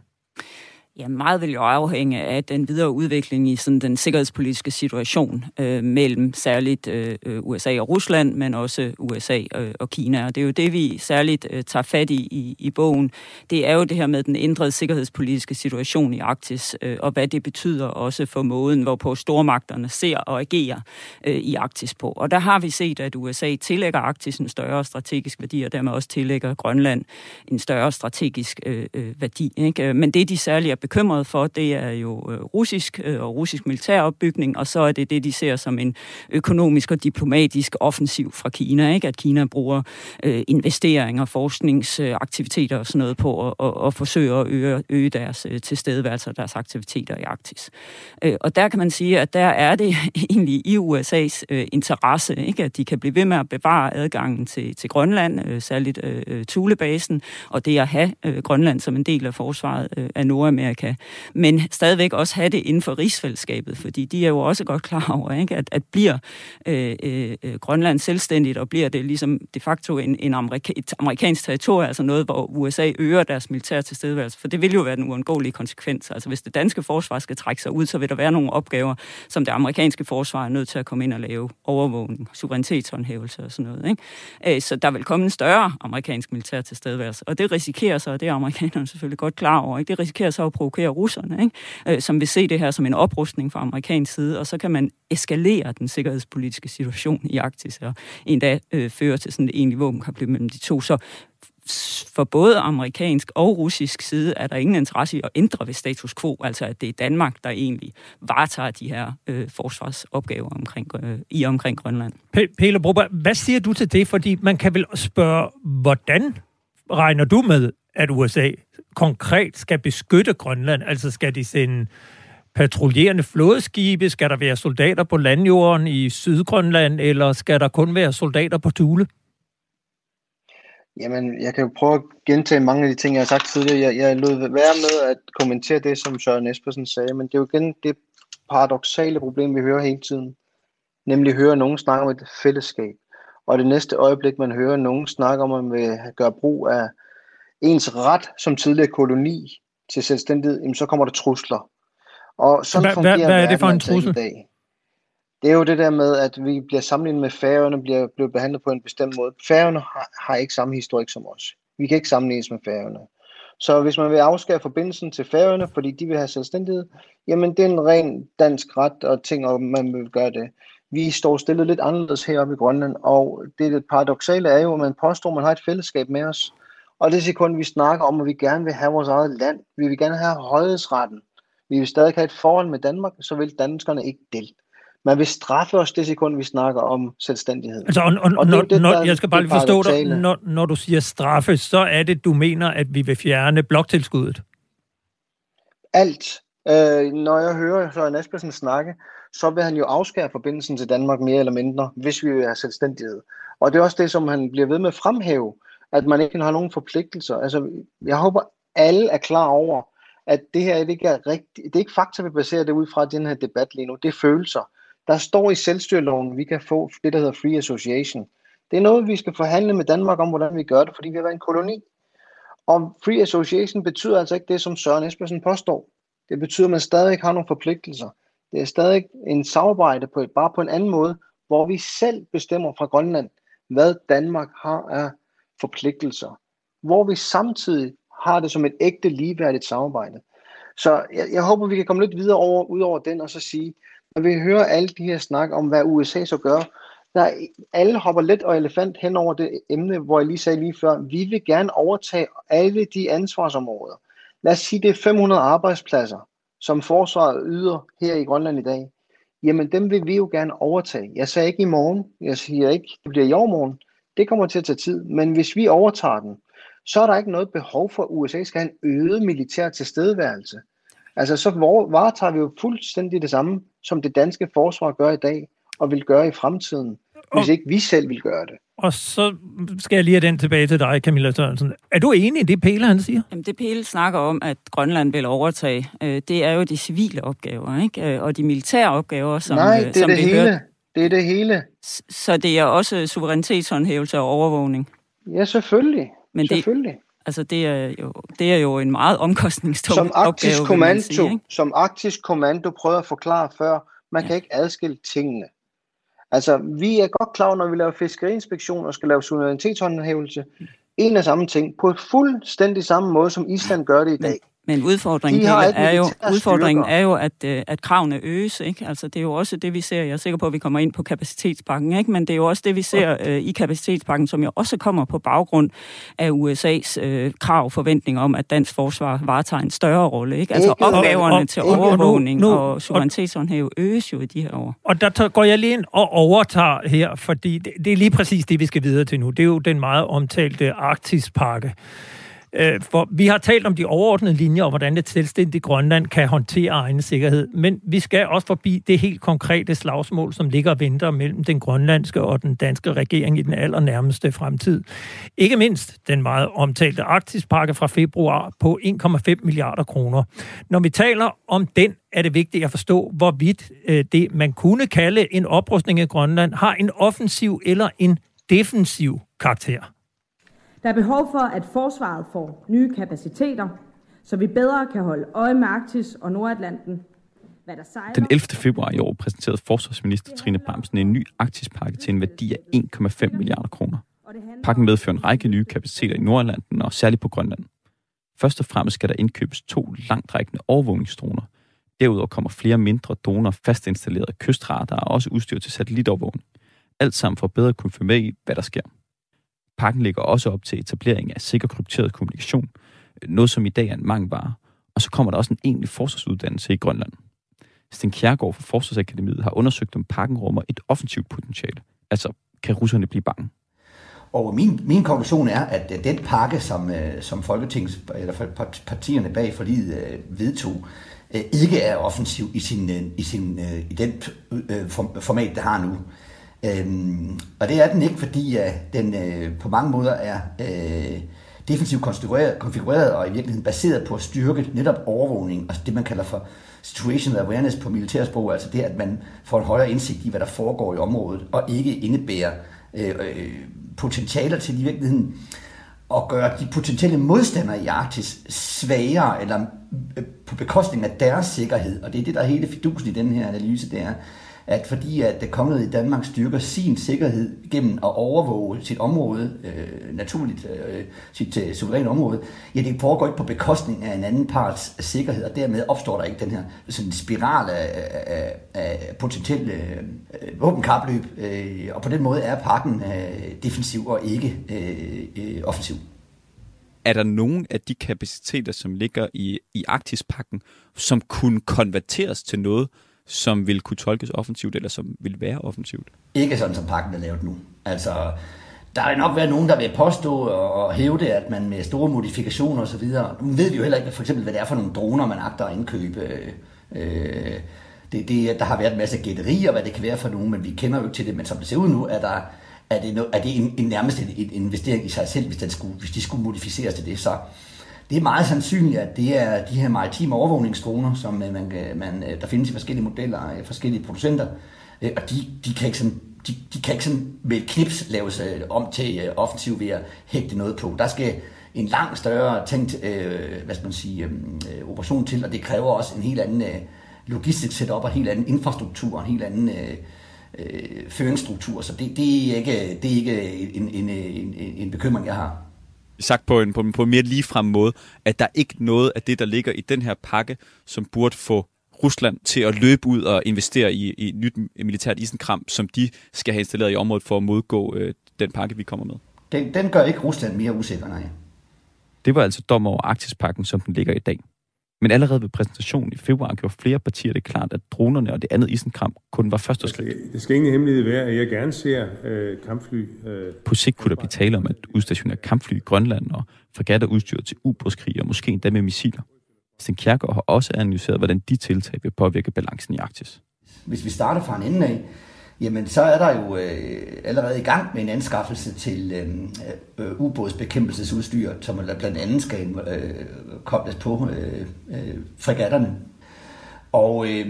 D: Ja, meget vil jo afhænge af den videre udvikling i sådan den sikkerhedspolitiske situation øh, mellem særligt øh, øh, USA og Rusland, men også USA øh, og Kina. Og det er jo det, vi særligt øh, tager fat i, i i bogen. Det er jo det her med den ændrede sikkerhedspolitiske situation i Arktis, øh, og hvad det betyder også for måden, hvorpå stormagterne ser og agerer øh, i Arktis på. Og der har vi set, at USA tillægger Arktis en større strategisk værdi, og dermed også tillægger Grønland en større strategisk øh, øh værdi. Ikke? Øh, men det, de særligt er bekymret for, det er jo øh, russisk øh, og russisk militæropbygning, og så er det det, de ser som en økonomisk og diplomatisk offensiv fra Kina, ikke? at Kina bruger øh, investeringer, forskningsaktiviteter og sådan noget på at, at, at forsøge at øge, øge deres øh, tilstedeværelse og deres aktiviteter i Arktis. Øh, og der kan man sige, at der er det (laughs) egentlig i USA's øh, interesse, ikke? at de kan blive ved med at bevare adgangen til, til Grønland, øh, særligt øh, Thulebasen, og det at have øh, Grønland som en del af forsvaret øh, af Nordamerika Amerika, men stadigvæk også have det inden for rigsfællesskabet, fordi de er jo også godt klar over, ikke, at, at bliver øh, øh, Grønland selvstændigt, og bliver det ligesom de facto en, en amerika, et amerikansk territorie, altså noget, hvor USA øger deres militære tilstedeværelse, for det vil jo være den uundgåelige konsekvens. Altså hvis det danske forsvar skal trække sig ud, så vil der være nogle opgaver, som det amerikanske forsvar er nødt til at komme ind og lave overvågning, suverænitetshåndhævelse og sådan noget. Ikke? Øh, så der vil komme en større amerikansk militær tilstedeværelse, og det risikerer så, og det er amerikanerne selvfølgelig godt klar over, ikke? det risikerer så at provokere russerne, ikke? Øh, som vil se det her som en oprustning fra amerikansk side, og så kan man eskalere den sikkerhedspolitiske situation i Arktis, og endda øh, føre til sådan et egentlig våbenkapløb mellem de to. Så for både amerikansk og russisk side er der ingen interesse i at ændre ved status quo, altså at det er Danmark, der egentlig varetager de her øh, forsvarsopgaver omkring, øh, i omkring Grønland.
B: Pelle Broberg, hvad siger du til det? Fordi man kan vel spørge, hvordan regner du med, at USA konkret skal beskytte Grønland? Altså skal de sende patruljerende flådeskibe? Skal der være soldater på landjorden i Sydgrønland, eller skal der kun være soldater på Thule?
C: Jamen, jeg kan jo prøve at gentage mange af de ting, jeg har sagt tidligere. Jeg, jeg lod være med at kommentere det, som Søren Espersen sagde, men det er jo igen det paradoxale problem, vi hører hele tiden. Nemlig hører nogen snakke om et fællesskab. Og det næste øjeblik, man hører nogen snakke om, at man vil gøre brug af ens ret som tidligere koloni til selvstændighed, så kommer der trusler.
B: Og sådan hvad, fungerer hvad, hvad er det for en altså trussel? I dag.
C: Det er jo det der med, at vi bliver sammenlignet med færøerne, bliver, bliver behandlet på en bestemt måde. Færøerne har, har ikke samme historik som os. Vi kan ikke sammenlignes med færøerne. Så hvis man vil afskære forbindelsen til færøerne, fordi de vil have selvstændighed, jamen det er en ren dansk ret og ting, og man vil gøre det. Vi står stillet lidt anderledes heroppe i Grønland, og det, det paradoxale er jo, at man påstår, at man har et fællesskab med os. Og det sekund, vi snakker om, at vi gerne vil have vores eget land, vi vil gerne have højhedsretten, vi vil stadig have et forhold med Danmark, så vil danskerne ikke del. Man vil straffe os det sekund, vi snakker om selvstændighed.
B: Altså, og, og, og når, det, når, jeg skal bare lige forstå dig, når, når du siger straffe, så er det, du mener, at vi vil fjerne bloktilskuddet?
C: Alt. Øh, når jeg hører Søren Espersen snakke, så vil han jo afskære forbindelsen til Danmark mere eller mindre, hvis vi vil have selvstændighed. Og det er også det, som han bliver ved med at fremhæve, at man ikke har nogen forpligtelser. Altså, jeg håber, alle er klar over, at det her det ikke er rigtigt. Det er ikke fakta, vi baserer det ud fra den her debat lige nu. Det er følelser. Der står i selvstyreloven, at vi kan få det, der hedder free association. Det er noget, vi skal forhandle med Danmark om, hvordan vi gør det, fordi vi har været en koloni. Og free association betyder altså ikke det, som Søren Espersen påstår. Det betyder, at man stadig ikke har nogle forpligtelser. Det er stadig en samarbejde, på, bare på en anden måde, hvor vi selv bestemmer fra Grønland, hvad Danmark har af forpligtelser. Hvor vi samtidig har det som et ægte ligeværdigt samarbejde. Så jeg, jeg håber, vi kan komme lidt videre over, ud over den og så sige, når vi hører alle de her snak om, hvad USA så gør, der alle hopper let og elefant hen over det emne, hvor jeg lige sagde lige før, vi vil gerne overtage alle de ansvarsområder. Lad os sige, det er 500 arbejdspladser, som forsvaret yder her i Grønland i dag. Jamen dem vil vi jo gerne overtage. Jeg sagde ikke i morgen, jeg siger ikke, det bliver i overmorgen. Det kommer til at tage tid, men hvis vi overtager den, så er der ikke noget behov for, at USA skal have en øget militær tilstedeværelse. Altså så varetager vi jo fuldstændig det samme, som det danske forsvar gør i dag, og vil gøre i fremtiden, hvis og, ikke vi selv vil gøre det.
B: Og så skal jeg lige have den tilbage til dig, Camilla Sørensen. Er du enig i det, Pele han siger?
D: Jamen, det Pele snakker om, at Grønland vil overtage, øh, det er jo de civile opgaver, ikke? Øh, og de militære opgaver, som,
C: Nej, det er
D: som
C: det hele. Hørte. Det er det hele.
D: Så det er også suverænitetshåndhævelse og overvågning?
C: Ja, selvfølgelig.
D: Men det, Selvfølgelig. Altså, det er, jo, det er jo en meget omkostningstung som
C: opgave,
D: kommando,
C: sige, ikke? Som arktisk kommando prøvede at forklare før, man ja. kan ikke adskille tingene. Altså, vi er godt klar, når vi laver fiskeriinspektion og skal lave suverænitetshåndhævelse, en af samme ting, på fuldstændig samme måde, som Island gør det i dag.
D: Men udfordringen, er jo, udfordringen er jo, at, øh, at kravene øges. Ikke? Altså, det er jo også det, vi ser. Jeg er sikker på, at vi kommer ind på kapacitetspakken, ikke? men det er jo også det, vi ser øh, i kapacitetspakken, som jo også kommer på baggrund af USA's øh, krav forventning om, at dansk forsvar varetager en større rolle. Ikke? Altså ikke, opgaverne og, til overvågning og, nu, nu, og suverænitetshåndhæve øges jo i de her år.
B: Og der går jeg lige ind og overtager her, fordi det, det er lige præcis det, vi skal videre til nu. Det er jo den meget omtalte Arktispakke. Øh, for vi har talt om de overordnede linjer, og hvordan et selvstændigt Grønland kan håndtere egen sikkerhed. Men vi skal også forbi det helt konkrete slagsmål, som ligger og venter mellem den grønlandske og den danske regering i den allernærmeste fremtid. Ikke mindst den meget omtalte Arktispakke fra februar på 1,5 milliarder kroner. Når vi taler om den, er det vigtigt at forstå, hvorvidt øh, det, man kunne kalde en oprustning af Grønland, har en offensiv eller en defensiv karakter.
H: Der er behov for, at forsvaret får nye kapaciteter, så vi bedre kan holde øje med Arktis og Nordatlanten.
G: Hvad der sejler. Den 11. februar i år præsenterede forsvarsminister Trine Bramsen en ny Arktispakke til en værdi af 1,5 milliarder kroner. Pakken medfører en række nye kapaciteter i Nordatlanten og særligt på Grønland. Først og fremmest skal der indkøbes to langtrækkende overvågningsdroner. Derudover kommer flere mindre droner fastinstallerede kystradar og også udstyr til satellitovervågning. Alt sammen for bedre at kunne følge med i, hvad der sker. Pakken ligger også op til etablering af sikker krypteret kommunikation, øh, noget som i dag er en mangelvare. Og så kommer der også en egentlig forsvarsuddannelse i Grønland. Sten Kjærgaard fra Forsvarsakademiet har undersøgt, om pakken rummer et offensivt potentiale. Altså, kan russerne blive bange?
I: Og min, min konklusion er, at øh, den pakke, som, øh, som Folketings, eller partierne bag forliget vedtog, ikke er offensiv i, sin, i, sin, i den format, det har nu. Øhm, og det er den ikke, fordi at den øh, på mange måder er øh, defensivt konfigureret, konfigureret og i virkeligheden baseret på at styrke netop overvågning, altså det man kalder for situational awareness på militærsprog, altså det, at man får en højere indsigt i, hvad der foregår i området, og ikke indebærer øh, øh, potentialer til i virkeligheden at gøre de potentielle modstandere i Arktis svagere, eller øh, på bekostning af deres sikkerhed. Og det er det, der er hele fidusen i den her analyse, det er, at fordi at kongeriget i Danmark styrker sin sikkerhed gennem at overvåge sit område, øh, naturligt øh, sit øh, suveræne område, ja, det foregår ikke på bekostning af en anden parts sikkerhed, og dermed opstår der ikke den her sådan spiral af, af, af potentielle øh, øh, våbenkapløb, øh, og på den måde er pakken øh, defensiv og ikke øh, øh, offensiv.
G: Er der nogen af de kapaciteter, som ligger i, i Arktispakken, som kunne konverteres til noget, som vil kunne tolkes offensivt, eller som vil være offensivt?
I: Ikke sådan, som pakken er lavet nu. Altså, der vil nok være nogen, der vil påstå og hævde, at man med store modifikationer osv., nu ved vi jo heller ikke, for eksempel, hvad det er for nogle droner, man agter at indkøbe. Øh, det, det, der har været en masse gætterier, hvad det kan være for nogen, men vi kender jo ikke til det. Men som det ser ud nu, er, der, er det, no, er det en, en, nærmest en, en investering i sig selv, hvis, den skulle, hvis de skulle modificeres til det. Så det er meget sandsynligt, at det er de her maritime overvågningsdroner, som øh, man, øh, man, øh, der findes i forskellige modeller af forskellige producenter, og de, de kan ikke sådan de, de kan ikke sådan med et knips laves om til offensiv ved at hægte noget på. Der skal en langt større tænkt øh, hvad skal man sige, øhm, øh, operation til, og det kræver også en helt anden øh, logistisk setup og en helt anden infrastruktur en helt anden øh, øh, føringsstruktur. Så det, det, er ikke, det er ikke en, en, en, en bekymring, jeg har
G: sagt på en, på, en, på en mere ligefrem måde, at der er ikke noget af det, der ligger i den her pakke, som burde få Rusland til at løbe ud og investere i, i nyt militært isenkram, som de skal have installeret i området for at modgå øh, den pakke, vi kommer med.
I: Den, den gør ikke Rusland mere usikker, nej.
G: Det var altså dom over Arktispakken, som den ligger i dag. Men allerede ved præsentationen i februar gjorde flere partier det klart, at dronerne og det andet isenkram kun var første skridt.
J: Det skal ingen hemmelighed være, at jeg gerne ser øh, kampfly. Øh,
G: På sigt kunne der blive tale om at udstationere kampfly i Grønland og fregatter udstyret til ubådskrig og måske endda med missiler. Sten Kjærgaard har også analyseret, hvordan de tiltag vil påvirke balancen i Arktis.
I: Hvis vi starter fra en ende af, jamen så er der jo øh, allerede i gang med en anskaffelse til øh, øh, ubådsbekæmpelsesudstyr, som blandt andet skal øh, kobles på øh, øh, fregatterne. Og øh,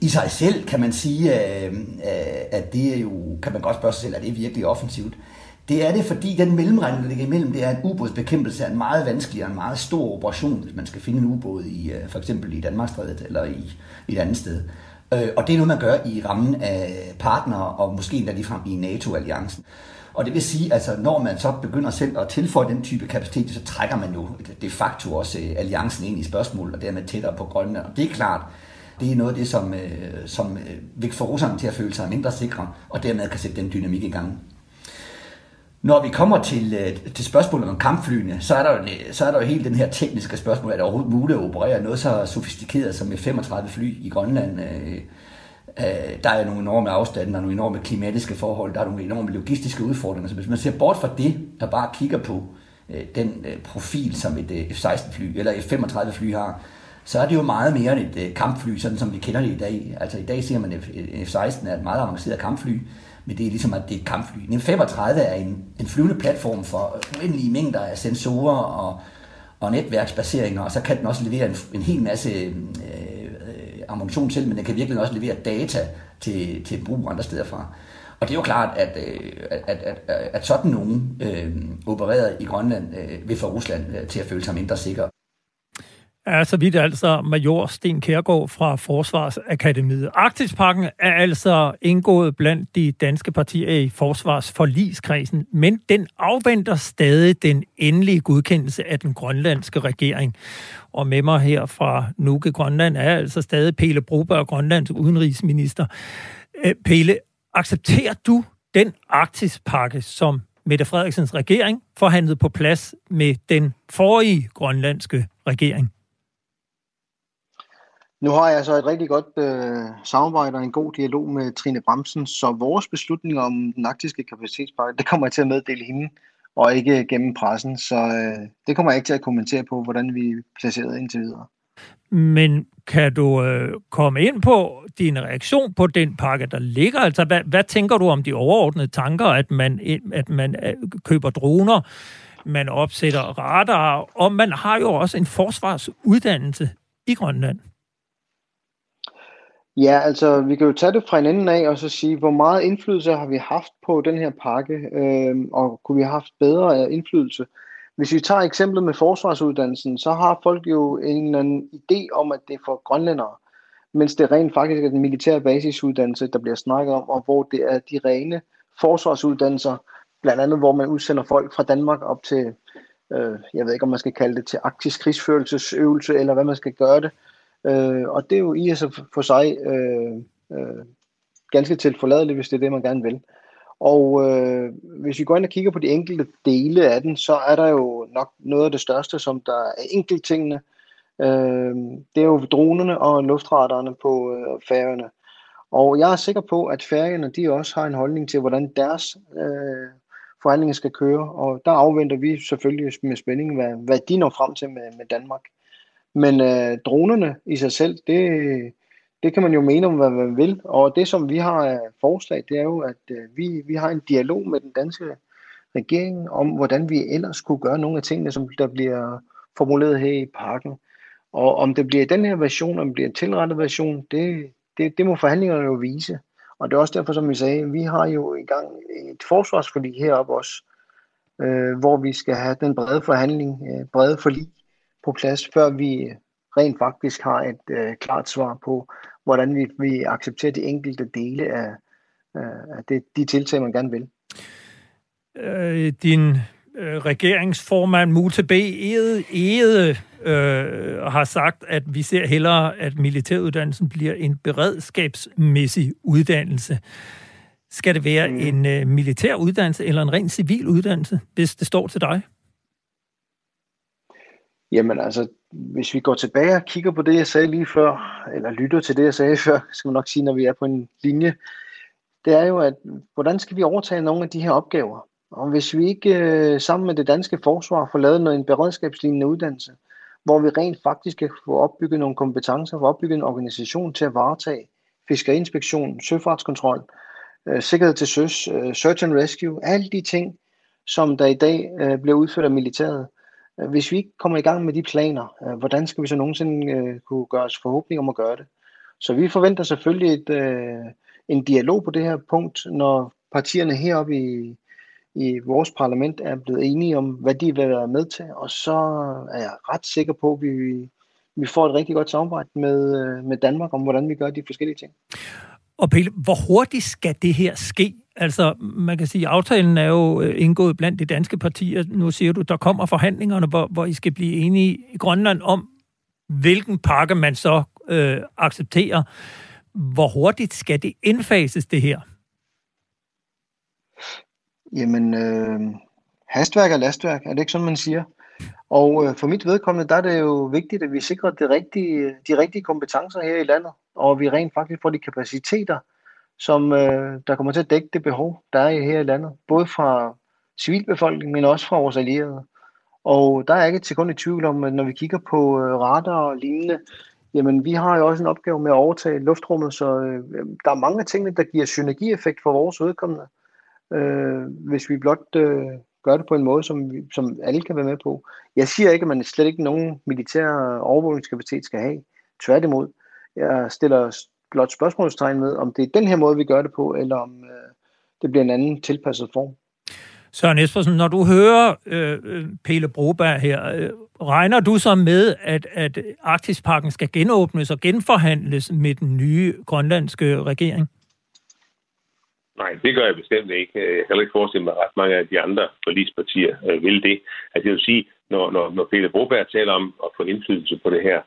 I: i sig selv kan man sige, øh, øh at det er jo, kan man godt spørge sig selv, at det er virkelig offensivt. Det er det, fordi den mellemregning, der ligger imellem, det er, at ubådsbekæmpelse er en meget vanskelig og en meget stor operation, hvis man skal finde en ubåd i, øh, for eksempel i Danmarkstrædet eller i, i et andet sted. Øh, og det er noget, man gør i rammen af partnere, og måske endda ligefrem i NATO-alliancen. Og det vil sige, altså når man så begynder selv at tilføje den type kapacitet, så trækker man jo de facto også øh, alliancen ind i spørgsmål, og dermed tættere på Grønland. Og det er klart, det er noget af det, som, øh, som øh, vil få russerne til at føle sig mindre sikre, og dermed kan sætte den dynamik i gang. Når vi kommer til, øh, til spørgsmålet om kampflyene, så er, der jo, øh, så er der jo helt den her tekniske spørgsmål, er det overhovedet muligt at operere noget så sofistikeret som med 35 fly i Grønland? Øh, øh, der er nogle enorme afstande, der er nogle enorme klimatiske forhold, der er nogle enorme logistiske udfordringer. Så hvis man ser bort fra det, der bare kigger på øh, den øh, profil, som et F-16-fly eller F-35-fly har, så er det jo meget mere end et kampfly, sådan som vi kender det i dag. Altså i dag ser man, at F-16 er et meget avanceret kampfly, men det er ligesom, at det er et kampfly. En 35 er en, en flyvende platform for uendelige mængder af sensorer og, og netværksbaseringer, og så kan den også levere en, en hel masse øh, ammunition til, men den kan virkelig også levere data til, til brug andre steder fra. Og det er jo klart, at, øh, at, at, at, at sådan nogen øh, opereret i Grønland øh, vil få Rusland øh, til at føle sig mindre sikker.
B: Er så vidt altså major Sten Kærgaard fra Forsvarsakademiet. Arktispakken er altså indgået blandt de danske partier i forsvarsforligskredsen, men den afventer stadig den endelige godkendelse af den grønlandske regering. Og med mig her fra Nuke Grønland er altså stadig Pele Broberg, Grønlands udenrigsminister. Pele, accepterer du den Arktispakke, som Mette Frederiksens regering forhandlet på plads med den forrige grønlandske regering?
C: Nu har jeg så et rigtig godt øh, samarbejde og en god dialog med Trine Bremsen, så vores beslutning om den arktiske kapacitetspakke, det kommer jeg til at meddele hende, og ikke gennem pressen. Så øh, det kommer jeg ikke til at kommentere på, hvordan vi er placeret indtil videre.
B: Men kan du øh, komme ind på din reaktion på den pakke, der ligger? Altså, hvad, hvad tænker du om de overordnede tanker, at man, at man øh, køber droner, man opsætter radar, og man har jo også en forsvarsuddannelse i Grønland?
C: Ja, altså vi kan jo tage det fra en ende af og så sige, hvor meget indflydelse har vi haft på den her pakke, øh, og kunne vi have haft bedre øh, indflydelse? Hvis vi tager eksemplet med forsvarsuddannelsen, så har folk jo en eller anden idé om, at det er for grønlændere, mens det rent faktisk er den militære basisuddannelse, der bliver snakket om, og hvor det er de rene forsvarsuddannelser, blandt andet hvor man udsender folk fra Danmark op til, øh, jeg ved ikke om man skal kalde det til arktisk krigsførelsesøvelse, eller hvad man skal gøre det, Øh, Øh, og det er jo i og for sig øh, øh, ganske tilforladeligt, hvis det er det, man gerne vil. Og øh, hvis vi går ind og kigger på de enkelte dele af den, så er der jo nok noget af det største, som der er enkelttingene. Øh, det er jo dronerne og luftraderne på øh, færgerne. Og jeg er sikker på, at færgerne de også har en holdning til, hvordan deres øh, forhandlinger skal køre. Og der afventer vi selvfølgelig med spænding, hvad, hvad de når frem til med, med Danmark. Men øh, dronerne i sig selv, det, det kan man jo mene om, hvad man vil. Og det, som vi har af forslag, det er jo, at øh, vi, vi har en dialog med den danske regering om, hvordan vi ellers kunne gøre nogle af tingene, som der bliver formuleret her i parken. Og om det bliver den her version, om det bliver en tilrettet version, det, det, det må forhandlingerne jo vise. Og det er også derfor, som vi sagde, vi har jo i gang et forsvarsforlig heroppe også, øh, hvor vi skal have den brede forhandling, øh, brede forlig på plads, før vi rent faktisk har et øh, klart svar på, hvordan vi, vi accepterer de enkelte dele af, øh, af det, de tiltag, man gerne vil.
B: Øh, din øh, regeringsformand Mute B. Ede, Ede øh, har sagt, at vi ser hellere, at militæruddannelsen bliver en beredskabsmæssig uddannelse. Skal det være mm. en øh, militær uddannelse eller en ren civil uddannelse, hvis det står til dig?
C: Jamen altså, hvis vi går tilbage og kigger på det, jeg sagde lige før, eller lytter til det, jeg sagde før, (laughs) skal man nok sige, når vi er på en linje, det er jo, at hvordan skal vi overtage nogle af de her opgaver? Og hvis vi ikke øh, sammen med det danske forsvar får lavet noget, en beredskabslignende uddannelse, hvor vi rent faktisk kan få opbygget nogle kompetencer, få opbygget en organisation til at varetage fiskeriinspektion, søfartskontrol, øh, sikkerhed til søs, øh, search and rescue, alle de ting, som der i dag øh, bliver udført af militæret, Øh, hvis vi ikke kommer i gang med de planer, øh, hvordan skal vi så nogensinde øh, kunne gøre os forhåbning om at gøre det? Så vi forventer selvfølgelig et, en dialog på det her punkt, når partierne heroppe i, i vores parlament er blevet enige om, hvad de vil være med til, og så er jeg ret sikker på, at vi, vi får et rigtig godt samarbejde med, med Danmark om, hvordan vi gør de forskellige ting.
B: Og Pelle, hvor hurtigt skal det her ske? Altså, man kan sige, at aftalen er jo øh, indgået blandt de danske partier. Nu siger du, der kommer forhandlingerne, hvor, hvor I skal blive enige i Grønland om, hvilken pakke man så øh, accepterer. Hvor hurtigt skal det indfases, det her?
C: Jamen, øh, hastværk er lastværk, er det ikke sådan, man siger? Og øh, for mit vedkommende, der er det jo vigtigt, at vi sikrer det rigtige, de rigtige kompetencer her i landet, og vi rent faktisk får de kapaciteter, som øh, der kommer til at dække det behov, der er her i landet, både fra civilbefolkningen, men også fra vores allierede. Og der er ikke et sekund i tvivl om, at når vi kigger på øh, radar og lignende, jamen vi har jo også en opgave med at overtage luftrummet, så øh, der er mange ting, der giver synergieffekt for vores udkommende, øh, hvis vi blot øh, gør det på en måde, som, som alle kan være med på. Jeg siger ikke, at man slet ikke nogen militær øh, overvågningskapacitet skal have. Tværtimod. Jeg stiller blot spørgsmålstegn med, om det er den her måde, vi gør det på, eller om øh, det bliver en anden tilpasset form.
B: Søren Espersen, når du hører øh, Pele Broberg her, øh, regner du så med, at, at Arktisparken skal genåbnes og genforhandles med den nye grønlandske regering?
E: Nej, det gør jeg bestemt ikke. Jeg kan ikke forestille mig, at ret mange af de andre forlispartier øh, vil det. Altså, jeg vil sige, når, når, når Pele Broberg taler om at få indflydelse på det her,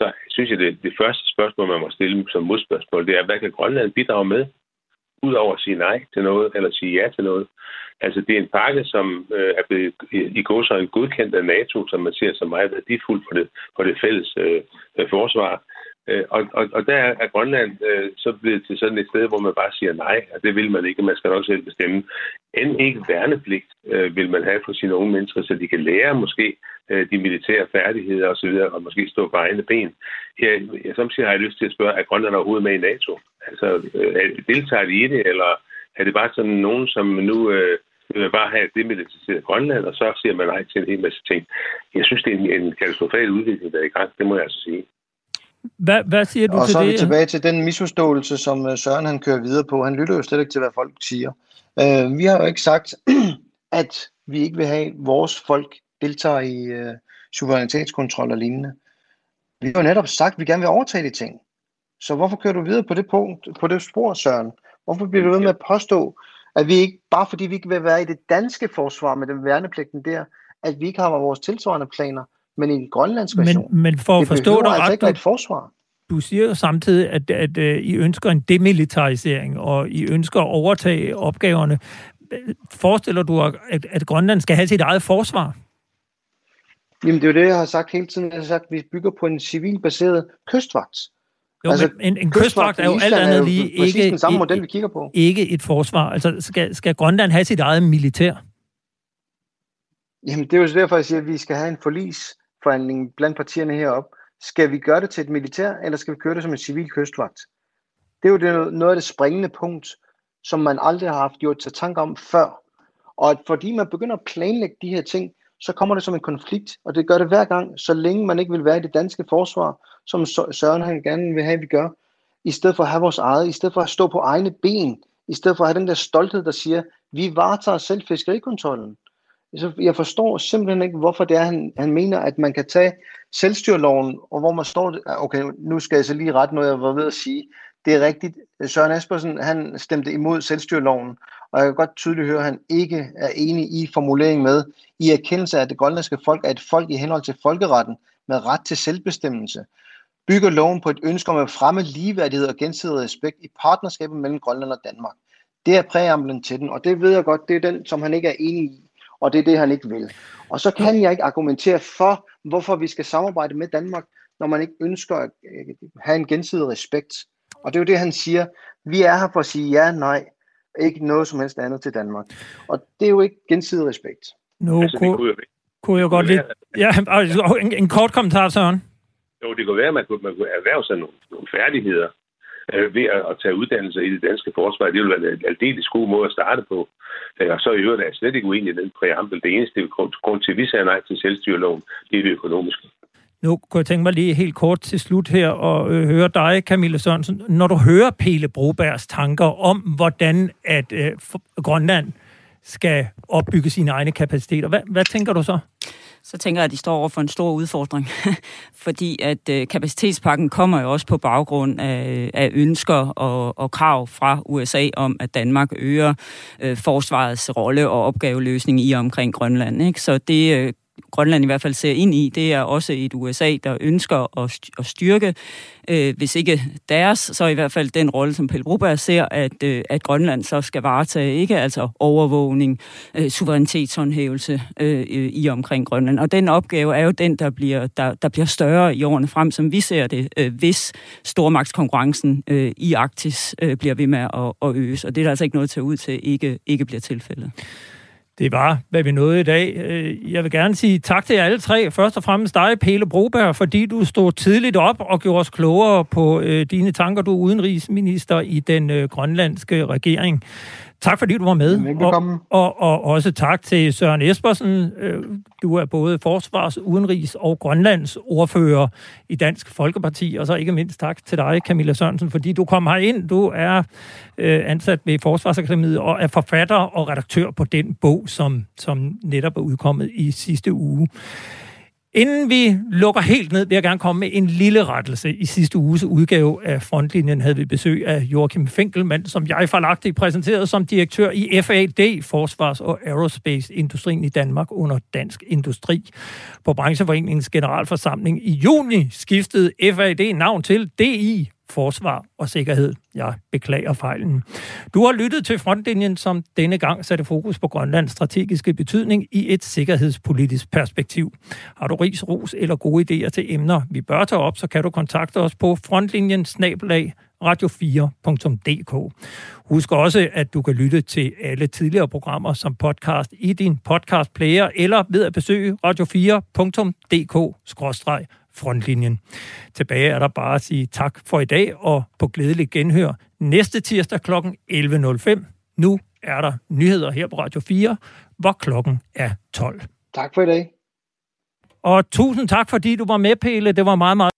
E: så synes jeg, det, det første spørgsmål, man må stille som modspørgsmål, det er, hvad kan Grønland bidrage med? Udover at sige nej til noget, eller sige ja til noget. Altså, det er en pakke, som øh, er blevet i går så en godkendt af NATO, som man ser som meget værdifuld for det, for det fælles øh, øh forsvar. Øh, og, og, og der er Grønland øh, så blevet til sådan et sted, hvor man bare siger nej, og det vil man ikke, man skal nok selv bestemme. End ikke værnepligt øh, vil man have for sine unge mennesker, så de kan lære måske øh, de militære færdigheder osv., og, og måske stå på egne ben. Jeg, jeg, samtidig har jeg lyst til at spørge, er Grønland overhovedet med i NATO? Altså, øh, deltager de i det, eller er det bare sådan nogen, som nu... Øh, vil bare have det militariseret Grønland, og så siger man nej til en hel masse ting. Jeg synes, det er en, en katastrofal udvikling, der er i gang. Det må jeg altså sige.
B: Hvad, hvad siger du
C: og
B: til
C: så er
B: det?
C: vi tilbage til den misforståelse, som øh, Søren han kører videre på. Han lytter jo slet ikke til, hvad folk siger. Uh, vi har jo ikke sagt, (clears throat) at vi ikke vil have, at vores folk deltager i uh, suverænitetskontrol og lignende. Vi har jo netop sagt, at vi gerne vil overtage de ting. Så hvorfor kører du videre på det punkt, på det spor, Søren? Hvorfor bliver du ved med at påstå, at vi ikke, bare fordi vi ikke vil være i det danske forsvar med den værnepligten der, at vi ikke har vores tilsvarende planer, men i en grønlandsk version.
B: Men, men for at
C: det
B: forstå dig
C: altså
B: ret,
C: ikke være et forsvar.
B: du siger jo samtidig, at, at, at I ønsker en demilitarisering, og I ønsker at overtage opgaverne. Forestiller du, at, at Grønland skal have sit eget forsvar?
C: Jamen, det er jo det, jeg har sagt hele tiden. Jeg har sagt, at vi bygger på en civilbaseret kystvagt.
B: Jo, altså, men en, en kystvagt er jo alt andet lige ikke,
C: den samme model, vi kigger på.
B: ikke et forsvar. Altså, skal, skal Grønland have sit eget militær?
C: Jamen, det er jo derfor, jeg siger, at vi skal have en forhandling blandt partierne heroppe. Skal vi gøre det til et militær, eller skal vi køre det som en civil kystvagt? Det er jo det, noget af det springende punkt, som man aldrig har haft gjort til tanke om før. Og at fordi man begynder at planlægge de her ting, så kommer det som en konflikt, og det gør det hver gang, så længe man ikke vil være i det danske forsvar, som Søren han gerne vil have, at vi gør, i stedet for at have vores eget, i stedet for at stå på egne ben, i stedet for at have den der stolthed, der siger, vi varetager selv fiskerikontrollen. Så jeg forstår simpelthen ikke, hvorfor det er, han, han mener, at man kan tage selvstyreloven, og hvor man står, okay, nu skal jeg så lige rette noget, jeg var ved at sige. Det er rigtigt. Søren Espersen, han stemte imod selvstyreloven, og jeg kan godt tydeligt høre, at han ikke er enig i formuleringen med, i erkendelse af, at det grønlandske folk er et folk i henhold til folkeretten med ret til selvbestemmelse. Bygger loven på et ønske om at fremme ligeværdighed og gensidig respekt i partnerskabet mellem Grønland og Danmark. Det er præamblen til den, og det ved jeg godt, det er den, som han ikke er enig i og det er det, han ikke vil. Og så kan jeg ikke argumentere for, hvorfor vi skal samarbejde med Danmark, når man ikke ønsker at have en gensidig respekt. Og det er jo det, han siger. Vi er her for at sige ja, nej, ikke noget som helst andet til Danmark. Og det er jo ikke gensidig respekt.
B: Nu altså, kunne, kunne, kunne jeg godt lide... Ja, en, en kort kommentar, Søren.
E: Jo, det kunne være, at man kunne, man kunne erhverve sig nogle, nogle færdigheder, øh, ved at, at tage uddannelse i det danske forsvar. Det vil være en aldeles god måde at starte på. Øh, og så i øvrigt er jeg slet ikke uenig i den præambel. Det eneste grund, grund til, at vi sagde nej til selvstyreloven, det er det økonomiske.
B: Nu kunne jeg tænke mig lige helt kort til slut her og øh, høre dig, Camille Sørensen. Når du hører Pele Brobergs tanker om, hvordan at øh, Grønland skal opbygge sine egne kapaciteter, hvad, hvad tænker du så?
D: så tænker jeg, at de står over for en stor udfordring. (laughs) Fordi at øh, kapacitetspakken kommer jo også på baggrund af, af ønsker og, og krav fra USA om, at Danmark øger øh, forsvarets rolle og opgaveløsning i og omkring Grønland. Ikke? Så det øh, Grønland i hvert fald ser ind i, det er også et USA, der ønsker at styrke, øh, hvis ikke deres, så i hvert fald den rolle, som Pelle Broberg ser, at, øh, at Grønland så skal varetage, ikke altså overvågning, øh, suverænitetshåndhævelse øh, øh i omkring Grønland. Og den opgave er jo den, der bliver, der, der bliver større i årene frem, som vi ser det, øh, hvis stormagtskonkurrencen øh, i Arktis øh, bliver ved med at, at øges. Og det er der altså ikke noget til ud til ikke, ikke bliver tilfældet.
B: Det var, hvad vi nåede i dag. Øh, jeg vil gerne sige tak til jer alle tre. Først og fremmest dig, Pele Broberg, fordi du stod tidligt op og gjorde os klogere på øh, dine tanker. Du er udenrigsminister i den øh, grønlandske regering. Tak fordi du var med.
C: Velkommen.
B: Og, og, og også tak til Søren Espersen. Øh, du er både forsvars-, udenrigs- og Grønlands ordfører i Dansk Folkeparti. Og så ikke mindst tak til dig, Camilla Sørensen, fordi du kom ind. Du er øh, ansat ved Forsvarsakademiet og er forfatter og redaktør på den bog, som, som netop er udkommet i sidste uge. Inden vi lukker helt ned, vil jeg gerne komme med en lille rettelse. I sidste uges udgave af Frontlinjen havde vi besøg af Joachim Finkelmann, som jeg forlagtigt præsenterede som direktør i FAD, Forsvars- og Aerospace-industrien i Danmark under Dansk Industri. På Brancheforeningens generalforsamling i juni skiftede FAD navn til DI, forsvar og sikkerhed. Jeg beklager fejlen. Du har lyttet til Frontlinjen, som denne gang satte fokus på Grønlands strategiske betydning i et sikkerhedspolitisk perspektiv. Har du ris, ros eller gode idéer til emner, vi bør tage op, så kan du kontakte os på frontlinjen snabelag radio4.dk. Husk også, at du kan lytte til alle tidligere programmer som podcast i din podcastplayer eller ved at besøge radio4.dk radio4.dk-frontlinjen. Tilbage er der bare at sige tak for i dag og på glædelig genhør næste tirsdag kl. 11.05. Nu er der nyheder her på Radio 4, hvor klokken er 12.
C: Tak for i dag.
B: Og tusind tak, fordi du var med, Pelle. Det var meget, meget